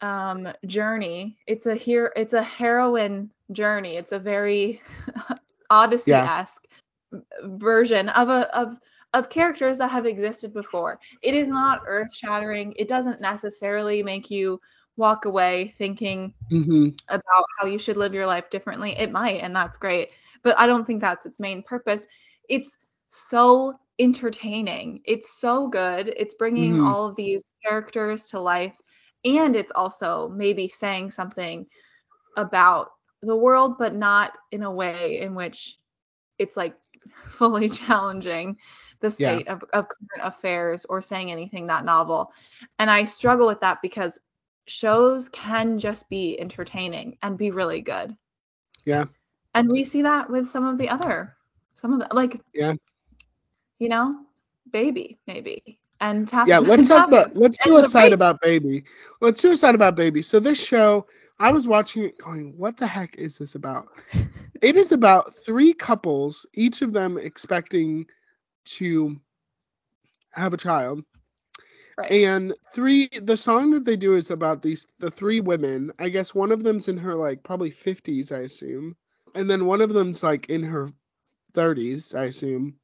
um journey. It's a here it's a heroine journey. It's a very Odyssey-esque version of a of of characters that have existed before. It is not earth-shattering. It doesn't necessarily make you walk away thinking hmm about how you should live your life differently. It might, and that's great. But I don't think that's its main purpose. It's so entertaining. It's so good. It's bringing Mhm. all of these characters to life. And it's also maybe saying something about the world, but not in a way in which it's like fully challenging the Yeah. state of, of current affairs or saying anything that novel. And I struggle with that because shows can just be entertaining and be really good. Yeah. And we see that with some of the other, some of the, like, Yeah. you know, baby, maybe. And tap, yeah let's talk about let's do a side about baby let's do a side about baby so this show i was watching it going what the heck is this about it is about three couples each of them expecting to have a child right. and three the song that they do is about these the three women. I guess one of them's in her like probably 50s i assume. And then one of them's like in her 30s i assume.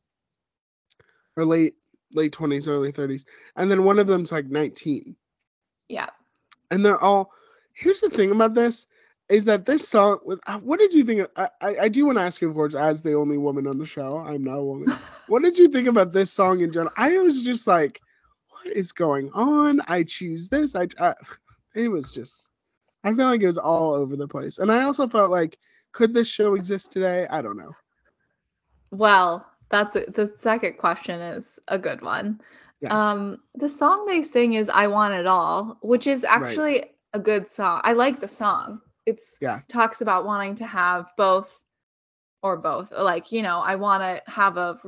Or late late 20s early 30s and then one of them's like 19 yeah. and they're all here's the thing about this is that this song uh, what did you think of, I, I i do want to ask you of course as the only woman on the show i'm not a woman. What did you think about this song in general? I was just like what is going on i choose this i, I it was just i felt like it was all over the place and i also felt like could this show exist today i don't know Well, that's a, the second question is a good one. Yeah. Um, the song they sing is "I Want It All," which is actually a good song. I like the song. It's Yeah. talks about wanting to have both, or both. Like you know, I want to have a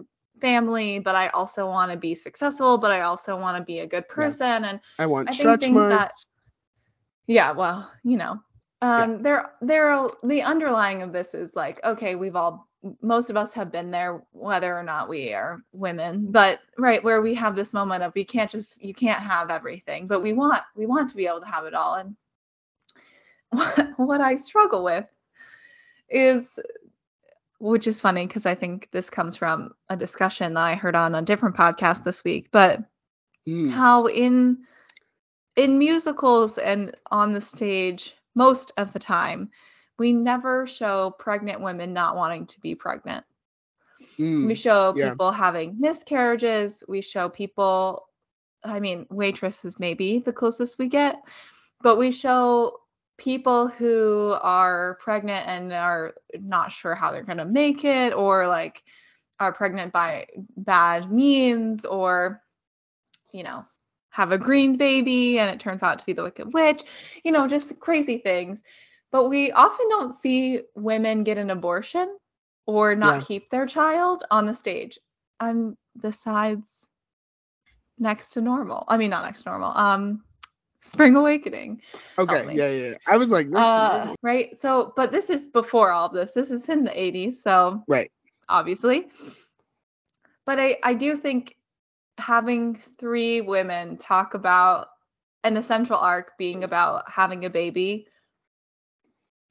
family, but I also want to be successful, but I also want to be a good person, and i want I think stretch things that- yeah, well, you know, um, there, there, are- the underlying of this is like, okay, we've all, most of us have been there, whether or not we are women, but right where we have this moment of we can't just, you can't have everything, but we want, we want to be able to have it all. And what, what I struggle with is, which is funny because I think this comes from a discussion that I heard on a different podcast this week, but Mm, how in in musicals and on the stage most of the time we never show pregnant women not wanting to be pregnant. Mm, we show yeah. people having miscarriages. We show people i mean waitresses maybe the closest we get but we show people who are pregnant and are not sure how they're going to make it or like are pregnant by bad means or you know have a green baby and it turns out to be the wicked witch you know just crazy things. But we often don't see women get an abortion or not Yeah. keep their child on the stage. Um besides next to normal. I mean not next to normal um spring awakening okay only. yeah yeah yeah. i was like uh, right so but this is before all of this this is in the 80s so right obviously but i i do think having three women talk about an essential arc being about having a baby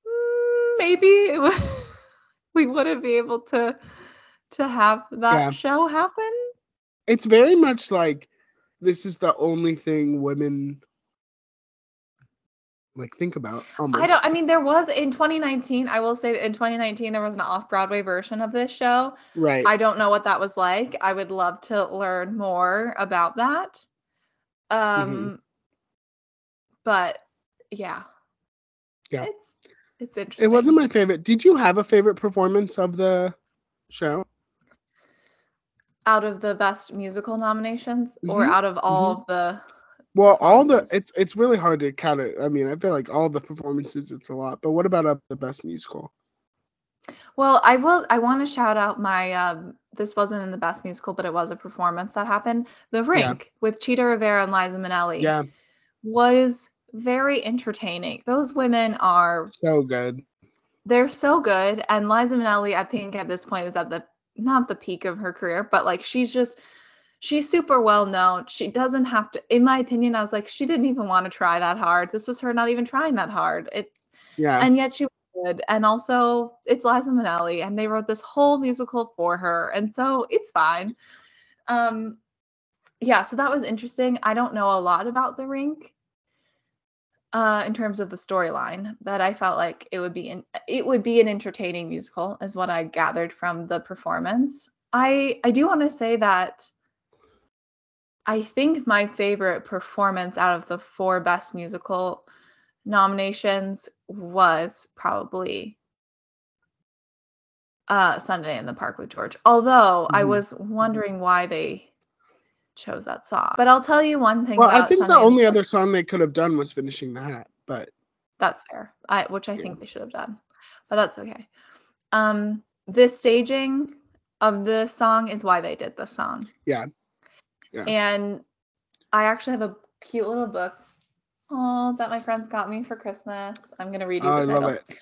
mm, maybe would, we wouldn't be able to to have that Yeah. show happen it's very much like this is the only thing women like think about. Almost. I don't. I mean, there was in 2019. I will say in 2019 there was an off-Broadway version of this show. right. I don't know what that was like. I would love to learn more about that. Um, but yeah, Yeah. it's it's interesting. it wasn't my favorite. Did you have a favorite performance of the show? out of the best musical nominations or Mhm, out of all of the Well, all the it's it's really hard to count it. I mean, I feel like all the performances it's a lot. But what about uh, the best musical? Well, I will. I want to shout out my. Um, this wasn't in the best musical, but it was a performance that happened. The Rink with Chita Rivera and Liza Minnelli Yeah, was very entertaining. Those women are so good. they're so good, and Liza Minnelli, I think at this point is at the not the peak of her career, but like she's just she's super well known. She doesn't have to. In my opinion, I was like, she didn't even want to try that hard. This was her not even trying that hard. It Yeah, and yet she was good. And also, it's Liza Minnelli, and they wrote this whole musical for her, and so it's fine. Um, yeah, so that was interesting. I don't know a lot about the rink, uh, in terms of the storyline, but I felt like it would be an it would be an entertaining musical, is what I gathered from the performance. I I do want to say that. I think my favorite performance out of the four best musical nominations was probably uh Sunday in the Park with George. Although I Mhm. was wondering why they chose that song. But I'll tell you one thing well, I think Sunday the only Park- other song they could have done was "Finishing the Hat," but that's fair. I which I Yeah. think they should have done. But that's okay. Um this staging of the song is why they did the song. Yeah. Yeah. And I actually have a cute little book oh that my friends got me for Christmas. I'm going to read you oh, the I title. love it.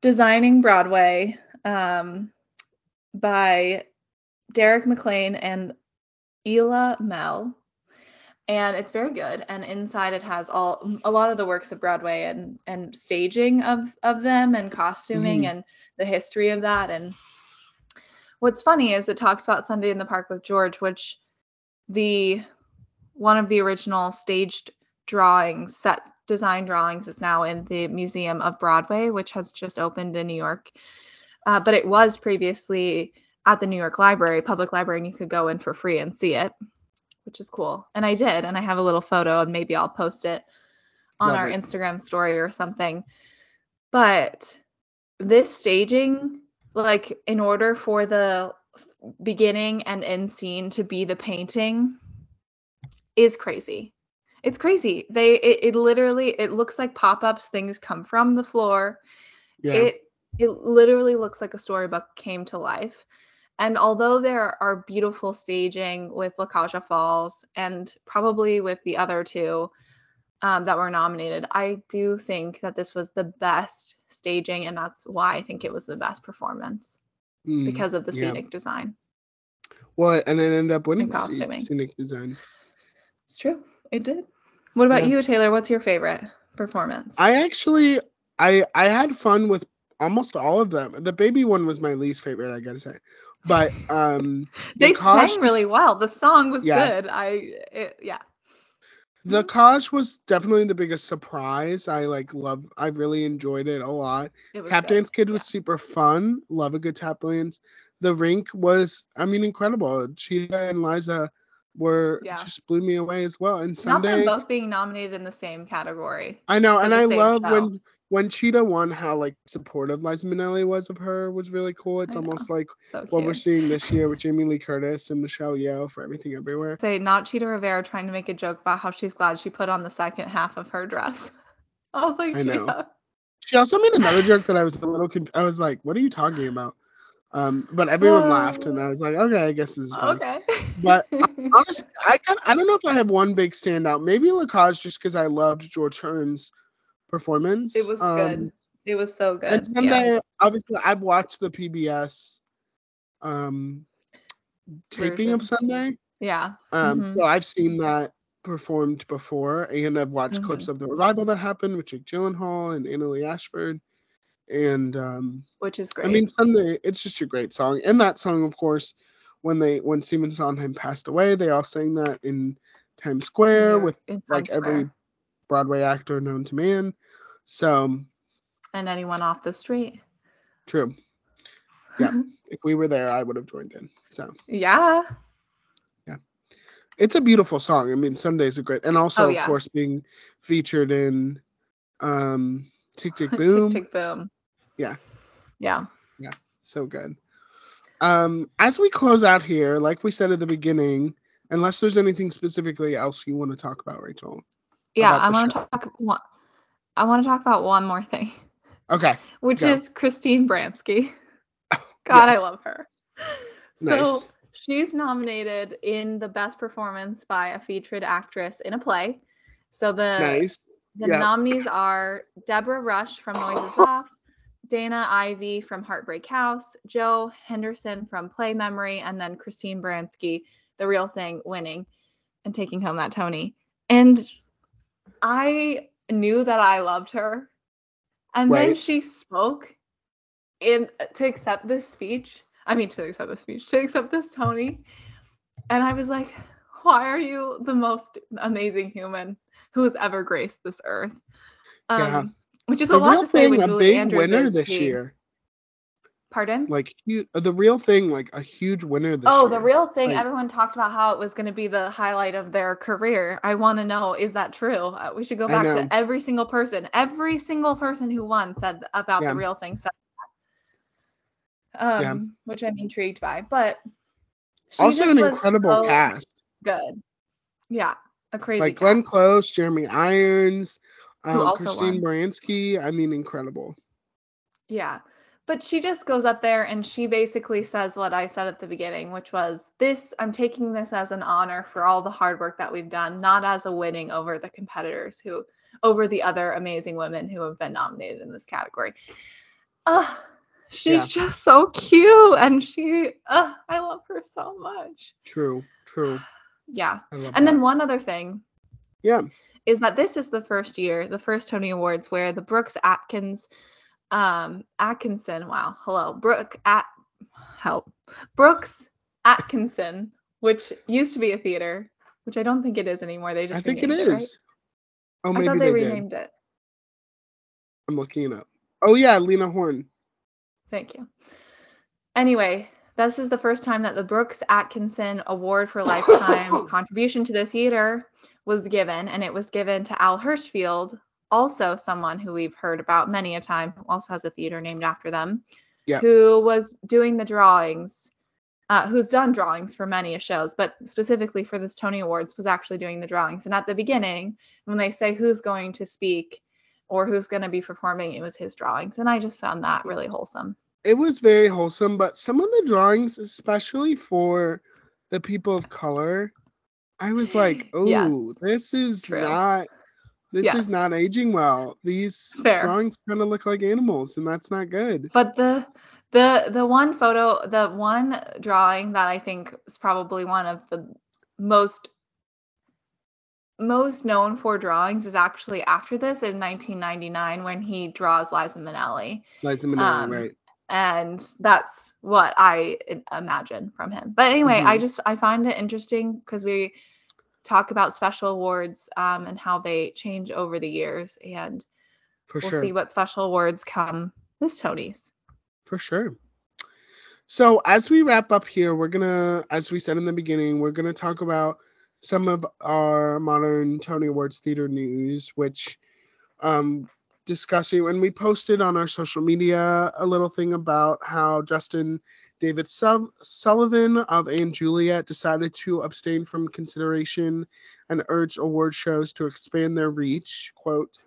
Designing Broadway um, by Derek McLane and Ela Mel. And it's very good. And inside it has all a lot of the works of Broadway and and staging of of them and costuming Mhm. and the history of that. And what's funny is it talks about Sunday in the Park with George, which the one of the original staged drawings, set design drawings, is now in the Museum of Broadway, which has just opened in New York. Uh, but it was previously at the New York Library, public library, and you could go in for free and see it, which is cool. And I did, and I have a little photo, and maybe I'll post it on Love our it. Instagram story or something. But this staging, like, in order for the beginning and end scene to be the painting, is crazy. It's crazy. They it, it literally it looks like pop-ups. Things come from the floor Yeah, it it literally looks like a storybook came to life and although there are beautiful staging with La Cage aux Folles and probably with the other two um, that were nominated, I do think that this was the best staging, and that's why I think it was the best performance Mm. because of the yeah. scenic design. well, and it ended up winning And costuming. scenic design. It's true, it did. What about Yeah. you, Taylor? What's your favorite performance? I actually, I I had fun with almost all of them. The baby one was my least favorite, I gotta say. But um, they sang really well. The song was Yeah. good. I it, yeah. The Kaj was definitely the biggest surprise. I like love I really enjoyed it a lot. It Tap good. Dance Kid Yeah. was super fun. Love a good tap dance. The rink was I mean incredible. Chita and Liza were Yeah. just blew me away as well. And Sunday, Not them both being nominated in the same category. I know, and I love show. when when Chita won how like supportive Liza Minnelli was of her was really cool. It's I know. almost like So what we're seeing this year with Jamie Lee Curtis and Michelle Yeoh for everything everywhere. Say not Chita Rivera trying to make a joke about how she's glad she put on the second half of her dress. I was like, I know. yeah. She also made another joke that I was a little conf- I was like, what are you talking about? Um, but everyone laughed and I was like, okay, I guess this is. Okay. But, Honestly, I can I don't know if I have one big standout. Maybe La Cage just because I loved George Hearn's performance. it was Um, good. It was so good. And yeah. Sunday, obviously, I've watched the PBS um, taping of Sunday. Yeah. Um, Mhm. So I've seen that performed before, and I've watched clips Mm-hmm. of the revival that happened with Jake Gyllenhaal and Annaleigh Ashford. And um, Which is great. I mean, Sunday, it's just a great song. And that song, of course, when they when Stephen Sondheim passed away, they all sang that in Times Square Here with like Times every Square. Broadway actor known to man. So And anyone off the street. true. Yeah. if we were there, I would have joined in. So yeah. Yeah. It's a beautiful song. I mean, Sunday's a great, and also Oh, yeah. of course being featured in um Tick Tick Boom. Tick tick boom. Yeah. Yeah. Yeah. So good. Um, as we close out here, like we said at the beginning, unless there's anything specifically else you want to talk about, Rachel. Yeah. I want to talk one I want to talk about one more thing, Okay. which Go. is Christine Baranski. God, Yes. I love her. So Nice. she's nominated in the best performance by a featured actress in a play. So the nice. The Yeah. nominees are Deborah Rush from Noises Off, Dana Ivey from Heartbreak House, Jo Henderson from Play Memory, and then Christine Baranski, The Real Thing, winning and taking home that Tony. And I knew that I loved her. And then she spoke in to accept this speech. I mean to accept this speech, to accept this Tony. And I was like, why are you the most amazing human who has ever graced this earth? Um, Yeah. Which is a The lot real to say a Julie big Andrews winner is this year. Pardon? Like uh, the real thing, like a huge winner this Oh, year. the real thing. Like- everyone talked about how it was going to be the highlight of their career. I want to know is that true? Uh, we should go back to every single person. Every single person who won said about Yeah. the real thing. Said that. Yeah. Um, which I'm intrigued by. But she also just an incredible so cast. Good. Yeah, a crazy. Like Glenn cast. Close, Jeremy Irons, um, Christine won. Baranski. I mean, incredible. Yeah. But she just goes up there and she basically says what I said at the beginning, which was this I'm taking this as an honor for all the hard work that we've done, not as a winning over the competitors who over the other amazing women who have been nominated in this category. Uh she's Yeah. just so cute and she uh I love her so much. True. True. Yeah. And that. then one other thing yeah. is that this is the first year, the first Tony Awards where the Brooks Atkins um Atkinson, wow, hello, Brooke at help. Brooks Atkinson, which used to be a theater, which I don't think it is anymore. They just I think it renamed right? Oh, I maybe thought they, they, did. renamed it. I'm looking it up. Oh yeah, Lena Horne. Thank you. Anyway, this is the first time that the Brooks Atkinson Award for Lifetime Contribution to the Theater was given, and it was given to Al Hirschfeld, also someone who we've heard about many a time, who also has a theater named after them, Yeah. who was doing the drawings, uh, who's done drawings for many shows, but specifically for this Tony Awards, was actually doing the drawings. And at the beginning, when they say who's going to speak or who's going to be performing, it was his drawings. And I just found that really wholesome. It was very wholesome, but some of the drawings, especially for the people of color, I was like, oh, Yes. this is True. not this Yes. is not aging well. These Fair. drawings kind of look like animals, and that's not good. But the the the one photo, the one drawing that I think is probably one of the most most known for drawings is actually after this in 1999 when he draws Liza Minnelli. Liza Minnelli, Um, right? and that's what I i- imagine from him. But anyway, I Mhm. just I find it interesting because we talk about special awards um, and how they change over the years, and For we'll sure. see what special awards come this Tony's. For sure. So as we wrap up here, we're gonna, as we said in the beginning, we're gonna talk about some of our modern Tony Awards theater news, which um discussing when we posted on our social media a little thing about how Justin David Sul- Sullivan of and Juliet decided to abstain from consideration and urged award shows to expand their reach. Quote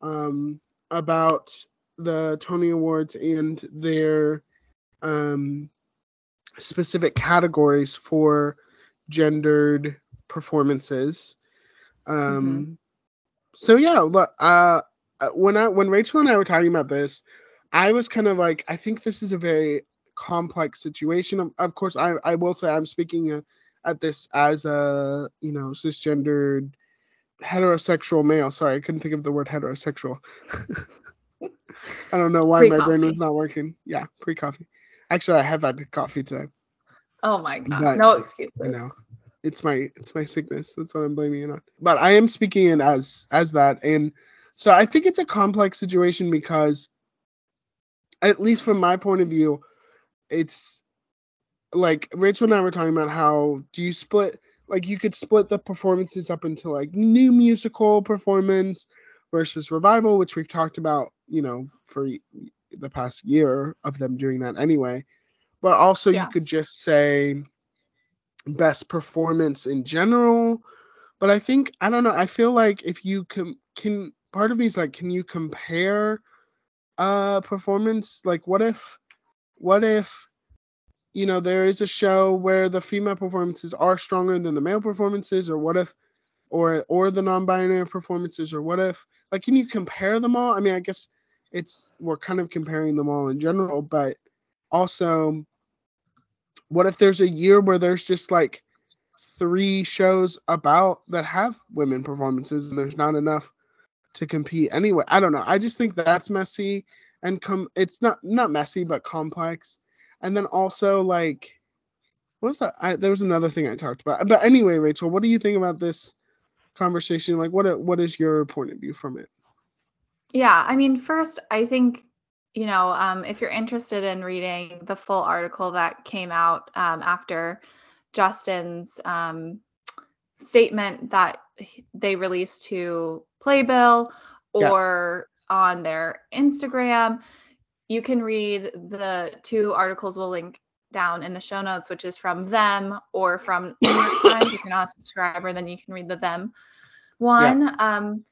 um, about the Tony Awards and their um, specific categories for gendered performances. Um, So yeah, look, uh, uh, when I when Rachel and I were talking about this, I was kind of like, I think this is a very complex situation. Of, of course, I I will say I'm speaking uh, at this as a you know cisgendered heterosexual male. Sorry, I couldn't think of the word heterosexual. I don't know why my brain Pre-coffee. was not working. Yeah, pre coffee. Actually, I have had coffee today. Oh my god, But- no excuses. I know. it's my it's my sickness. That's what I'm blaming it on. But I am speaking it as as that, and so I think it's a complex situation because, at least from my point of view, it's like Rachel and I were talking about how do you split like you could split the performances up into like new musical performance versus revival, which we've talked about, you know, for the past year of them doing that anyway. But also yeah. you could just say best performance in general. But I think I don't know. I feel like if you can can part of me is like, can you compare uh performance? Like what if what if you know there is a show where the female performances are stronger than the male performances, or what if or or the non-binary performances, or what if like can you compare them all? I mean, I guess it's we're kind of comparing them all in general, but also what if there's a year where there's just like three shows about that have women performances and there's not enough to compete anyway? I don't know. I just think that's messy and come it's not not messy but complex. And then also like what was that? I, there was another thing I talked about. But anyway, Rachel, what do you think about this conversation? Like what what is your point of view from it? Yeah, I mean, first, I think you know, um, if you're interested in reading the full article that came out um, after Justin's um, statement that they released to Playbill or. On their Instagram, you can read the two articles we'll link down in the show notes, which is from them or from New York Times. If you're not a subscriber, then you can read the them one. Yeah. Um,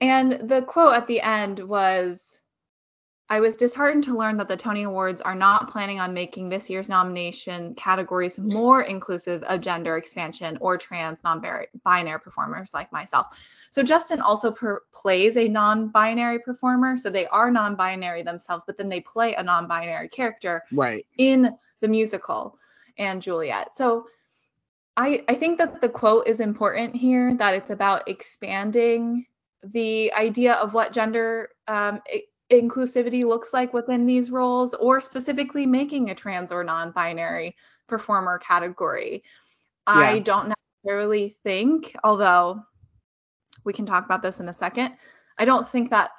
and the quote at the end was I was disheartened to learn that the Tony Awards are not planning on making this year's nomination categories more inclusive of gender expansion or trans non binary performers like myself. So, Justin also per- plays a non binary performer. So, they are non binary themselves, but then they play a non binary character right. in the musical and Juliet. So, I, I think that the quote is important here that it's about expanding the idea of what gender um, inclusivity looks like within these roles or specifically making a trans or non-binary performer category. Yeah. I don't necessarily think, although we can talk about this in a second, I don't think that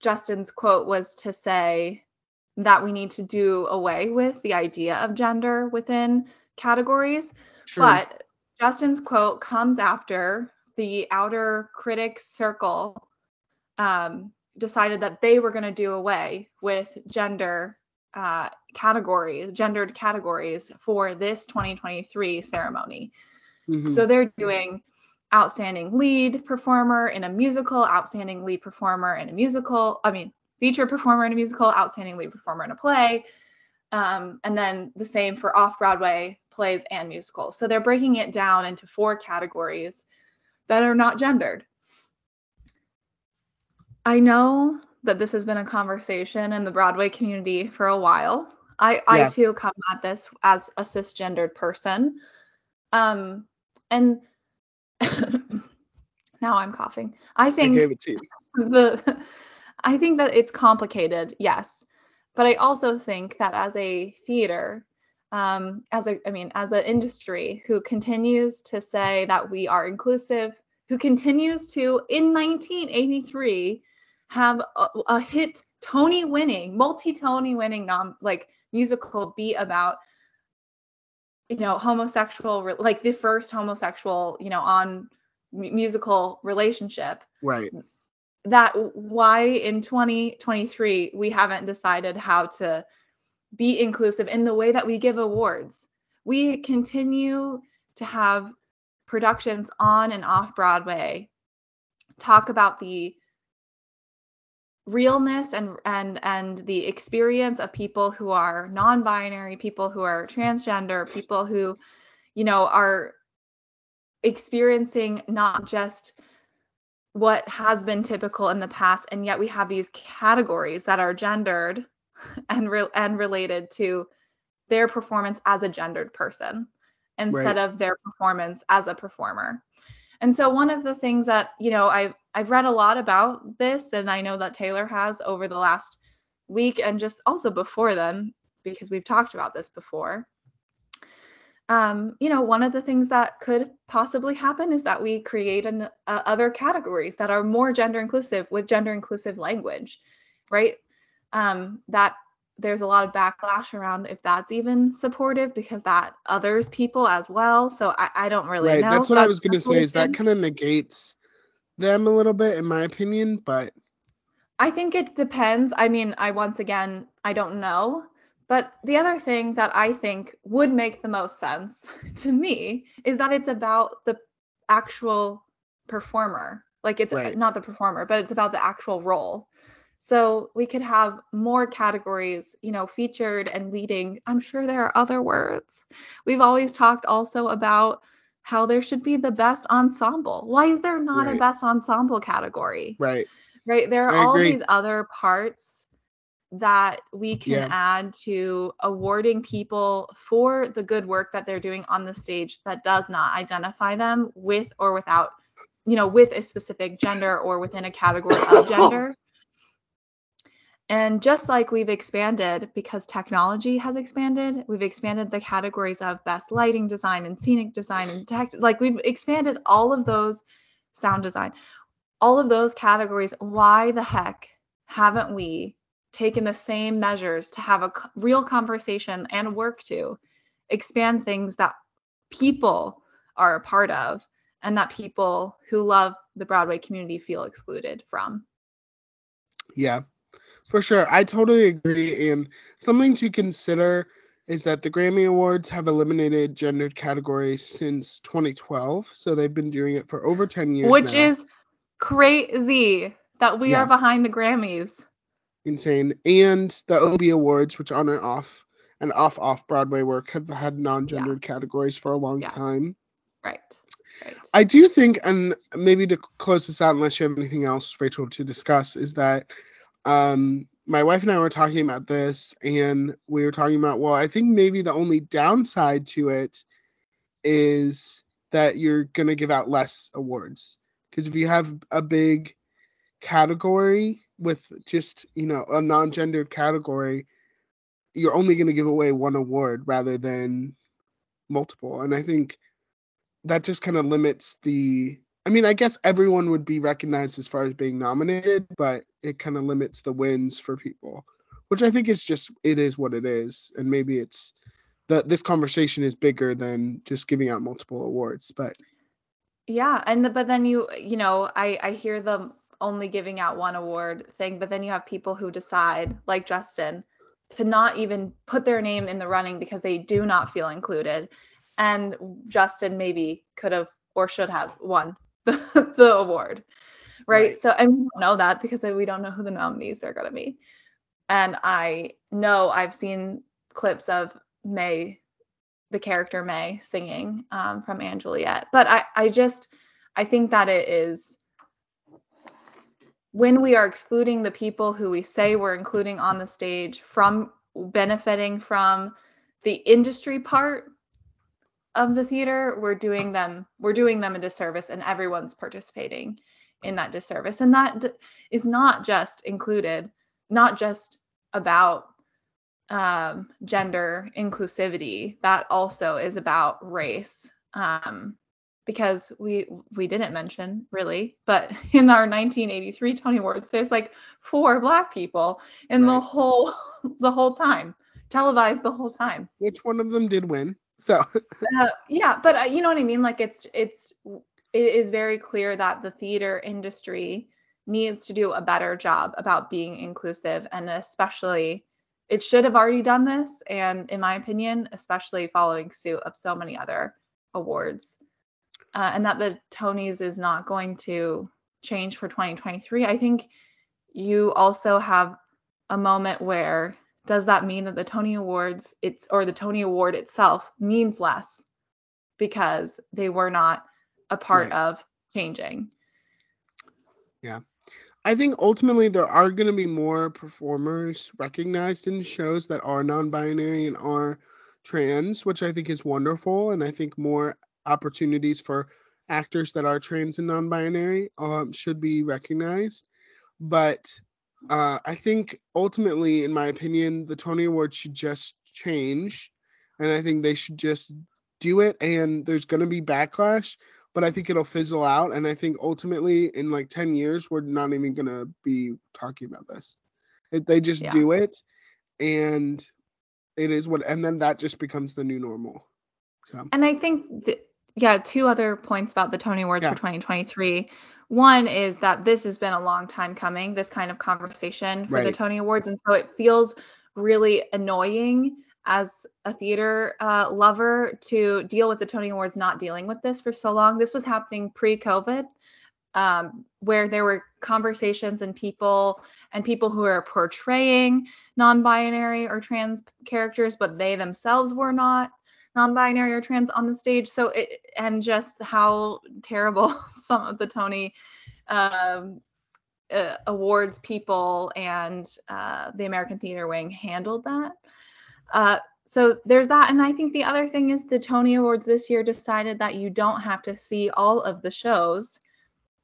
Justin's quote was to say that we need to do away with the idea of gender within categories. Sure. But Justin's quote comes after the outer critics circle um, decided that they were going to do away with gender uh, categories, gendered categories for this 2023 ceremony. Mm-hmm. So they're doing outstanding lead performer in a musical, outstanding lead performer in a musical, I mean, feature performer in a musical, outstanding lead performer in a play. Um, and then the same for off Broadway plays and musicals. So they're breaking it down into four categories that are not gendered. I know that this has been a conversation in the Broadway community for a while. I, yeah. I too come at this as a cisgendered person. Um, and now I'm coughing. I think I gave it to you. the I think that it's complicated, yes. But I also think that as a theater, um, as a I mean, as an industry who continues to say that we are inclusive, who continues to in 1983 have a, a hit Tony winning, multi Tony winning nom like musical be about you know homosexual like the first homosexual you know on musical relationship. Right. That why in 2023 we haven't decided how to be inclusive in the way that we give awards. We continue to have productions on and off broadway talk about the realness and and and the experience of people who are non-binary people who are transgender people who you know are experiencing not just what has been typical in the past and yet we have these categories that are gendered and re- and related to their performance as a gendered person instead right. of their performance as a performer and so one of the things that, you know, I've I've read a lot about this and I know that Taylor has over the last week and just also before then because we've talked about this before. um, you know, one of the things that could possibly happen is that we create an, uh, other categories that are more gender inclusive with gender inclusive language, right? Um, that there's a lot of backlash around if that's even supportive because that others people as well. So I, I don't really right. know. That's what I was going to say. Is that kind of negates them a little bit, in my opinion? But I think it depends. I mean, I once again, I don't know. But the other thing that I think would make the most sense to me is that it's about the actual performer. Like it's Right. not the performer, but it's about the actual role. So we could have more categories, you know, featured and leading. I'm sure there are other words. We've always talked also about how there should be the best ensemble. Why is there not a best ensemble category? right, right there are I all agree. these other parts that we can Yeah. add to awarding people for the good work that they're doing on the stage that does not identify them with or without you know with a specific gender or within a category of gender and just like we've expanded because technology has expanded we've expanded the categories of best lighting design and scenic design and tech like we've expanded all of those sound design all of those categories why the heck haven't we taken the same measures to have a real conversation and work to expand things that people are a part of and that people who love the Broadway community feel excluded from. yeah, for sure. I totally agree. And something to consider is that the Grammy Awards have eliminated gendered categories since 2012. So they've been doing it for over 10 years. Which now. is crazy that we Yeah. are behind the Grammys. insane. And the Obie Awards, which on and off and off off Broadway work, have had non-gendered categories for a long Yeah. time. Right. Right. I do think, and maybe to close this out, unless you have anything else, Rachel, to discuss, is that um, my wife and I were talking about this, and we were talking about, well, I think maybe the only downside to it is that you're going to give out less awards. Because if you have a big category with just, you know, a non gendered category, you're only going to give away one award rather than multiple. And I think that just kind of limits the I mean, I guess everyone would be recognized as far as being nominated, but it kind of limits the wins for people, which I think is just it is what it is, and maybe it's that this conversation is bigger than just giving out multiple awards. But Yeah, and the, but then you you know I I hear them only giving out one award thing, but then you have people who decide, like Justin, to not even put their name in the running because they do not feel included, and Justin maybe could have or should have won the, the award, right? Right. So I don't know that because we don't know who the nominees are going to be, and I know I've seen clips of May the character May singing um, from and Juliet. But I, I just, I think that it is when we are excluding the people who we say we're including on the stage from benefiting from the industry part of the theater, we're doing them, we're doing them a disservice, and everyone's participating in that disservice. And that is not just included, not just about um, gender inclusivity that also is about race um, because we we didn't mention really but in our 1983 tony awards there's like four black people in the whole the whole time televised the whole time which one of them did win? So uh, yeah but uh, you know what i mean like it's it's it is very clear that the theater industry needs to do a better job about being inclusive and especially it should have already done this and in my opinion especially following suit of so many other awards. Uh, and that the tonys is not going to change for 2023 i think you also have a moment where does that mean that the tony awards it's or the tony award itself means less because they were not a part Right. of changing Yeah. I think ultimately there are going to be more performers recognized in shows that are non-binary and are trans, which I think is wonderful, and I think more opportunities for actors that are trans and non-binary um, should be recognized. But uh, I think ultimately, in my opinion, the Tony Awards should just change, and I think they should just do it and there's going to be backlash, but I think it'll fizzle out. And I think ultimately in like 10 years, we're not even going to be talking about this. It, they just Yeah. do it and it is what, and then that just becomes the new normal. So, And I think, th- yeah, two other points about the Tony Awards Yeah. for 2023. One is that this has been a long time coming, this kind of conversation for the Tony Awards. And so it feels really annoying as a theater uh, lover to deal with the Tony Awards not dealing with this for so long. This was happening pre COVID. Um, where there were conversations and people and people who are portraying non-binary or trans characters, but they themselves were not non-binary or trans on the stage so it and just how terrible some of the tony um, uh, awards people and uh, the american theater wing handled that uh, so there's that and i think the other thing is the tony awards this year decided that you don't have to see all of the shows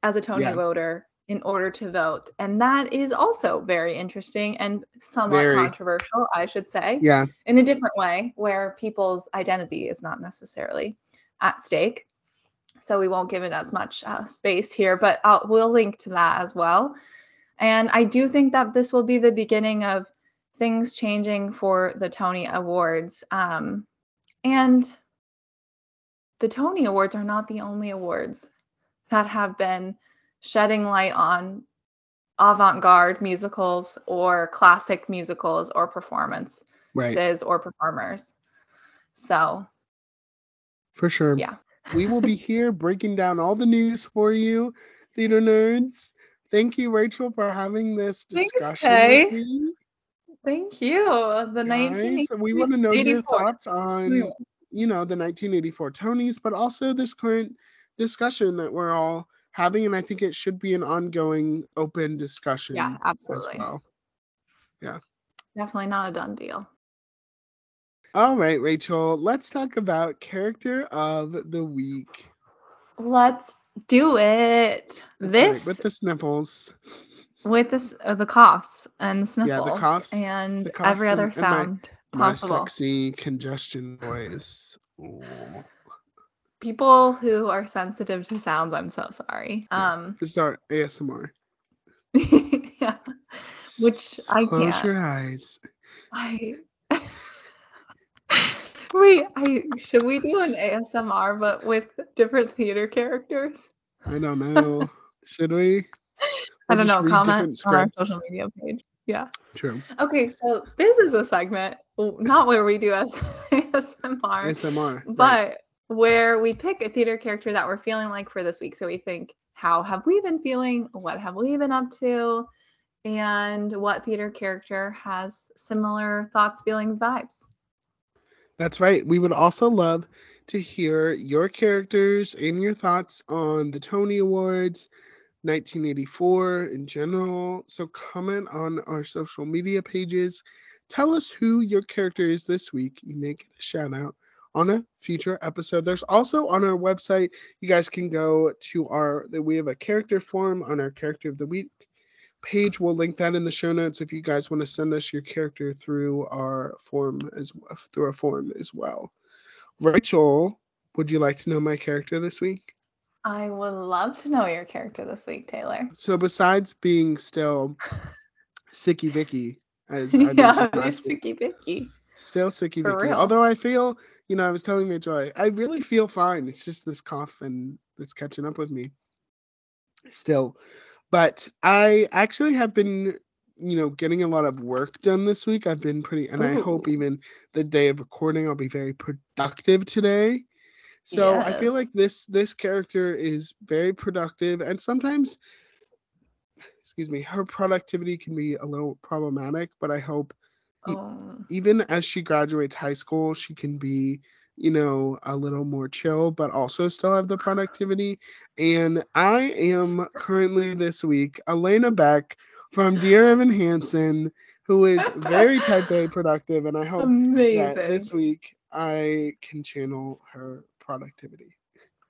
as a tony Yeah. voter in order to vote and that is also very interesting and somewhat Very. controversial i should say yeah, in a different way where people's identity is not necessarily at stake. So we won't give it as much uh, space here, but I'll, we'll link to that as well. And I do think that this will be the beginning of things changing for the Tony Awards. Um, and the Tony Awards are not the only awards that have been shedding light on avant garde musicals or classic musicals or performance right. performances or performers. So For sure. Yeah. we will be here breaking down all the news for you, theater nerds. Thank you, Rachel, for having this Thanks, discussion Kay. with me. Thank you. The Guys, 19 we want to know your thoughts on, mm. you know, the 1984 Tonys, but also this current discussion that we're all having, and I think it should be an ongoing, open discussion. Yeah, absolutely. well. Definitely not a done deal. All right, Rachel, let's talk about character of the week. Let's do it. That's right, This with the sniffles. With this uh, the coughs and the Yeah, the sniffles coughs- and the coughs every and- other my- sound My possible. sexy congestion noise. Ooh. People who are sensitive to sounds, I'm so sorry. Um This is our ASMR. yeah. Which I Close can't. your eyes. I Wait, I should we do an ASMR but with different theater characters? I don't know. Should we? I don't know. Comment on our social media page. Yeah. True. Okay, so this is a segment, not where we do as ASMR, ASMR. right. but where we pick a theater character that we're feeling like for this week. So we think, how have we been feeling? What have we been up to? And what theater character has similar thoughts, feelings, vibes? That's right. We would also love to hear your characters and your thoughts on the Tony Awards, 1984 in general. So comment on our social media pages. Tell us who your character is this week. You may get a shout out on a future episode. There's also on our website, you guys can go to our that we have a character form on our character of the week page. We'll link that in the show notes if you guys want to send us your character through our form as through our form as well. Rachel, would you like to know my character this week? I would love to know your character this week, Taylor. So besides being still Sicky Vicky, as I yeah, mentioned you're last week, Sicky Vicky. still Sicky For Vicky. real. Although I feel, you know, I was telling Rachel, I, I really feel fine. It's just this cough and it's catching up with me still. But I actually have been, you know, getting a lot of work done this week. I've been pretty, and I hope even the day of recording, I'll be very productive today. So I feel like this this character is very productive, and sometimes, excuse me, her productivity can be a little problematic. But I hope Oh, even as she graduates high school, she can be, you know, a little more chill, but also still have the productivity. And I am currently this week Alana Beck from Dear Evan Hansen, who is very type A productive, and I hope amazing. that this week I can channel her productivity.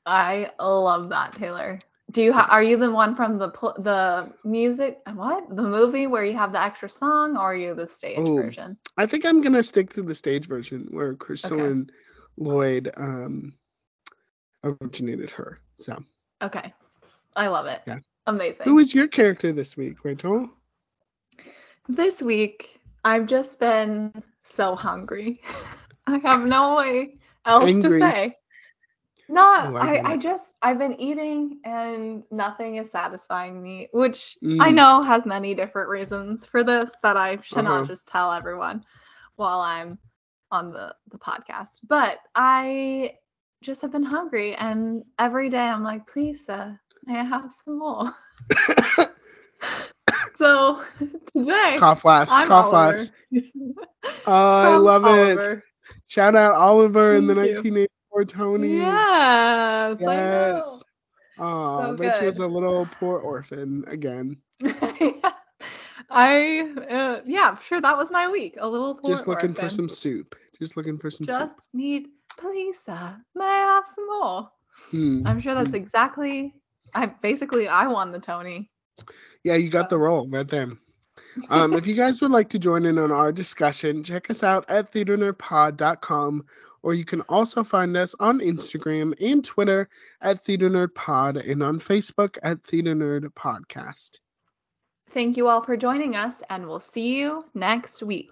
I love that, Taylor. Do you ha- are you the one from the pl- the music what the movie where you have the extra song, or are you the stage Oh, version? I think I'm gonna stick to the stage version where Kristolyn Lloyd um, originated her. So, Okay. I love it. Yeah. Amazing. who is your character this week, Rachel? This week, I've just been so hungry. I have no way else Angry. to say. No, oh, I, I just I've been eating and nothing is satisfying me, which mm. I know has many different reasons for this, but I should uh-huh. not just tell everyone while I'm on the, the podcast. But I just have been hungry and every day I'm like, please, sir, may I have some more? so today cough laughs, I'm cough Oliver. laughs. Oh, I love Oliver. it. Shout out Oliver Thank in the 1980s. Poor Tony. Yes. Yes. Oh, so she was a little poor orphan again. yeah. I uh, yeah, sure. That was my week. A little poor just looking orphan. for some soup. Just looking for some. Just soup. need, please, sir. May I have some more? Hmm. I'm sure that's hmm. exactly. I basically I won the Tony. Yeah, you got so. the role right there. Um, if you guys would like to join in on our discussion, check us out at theaternerdpod.com or you can also find us on Instagram and Twitter at Theater Nerd Pod and on Facebook at Theater Nerd Podcast. Thank you all for joining us, and we'll see you next week.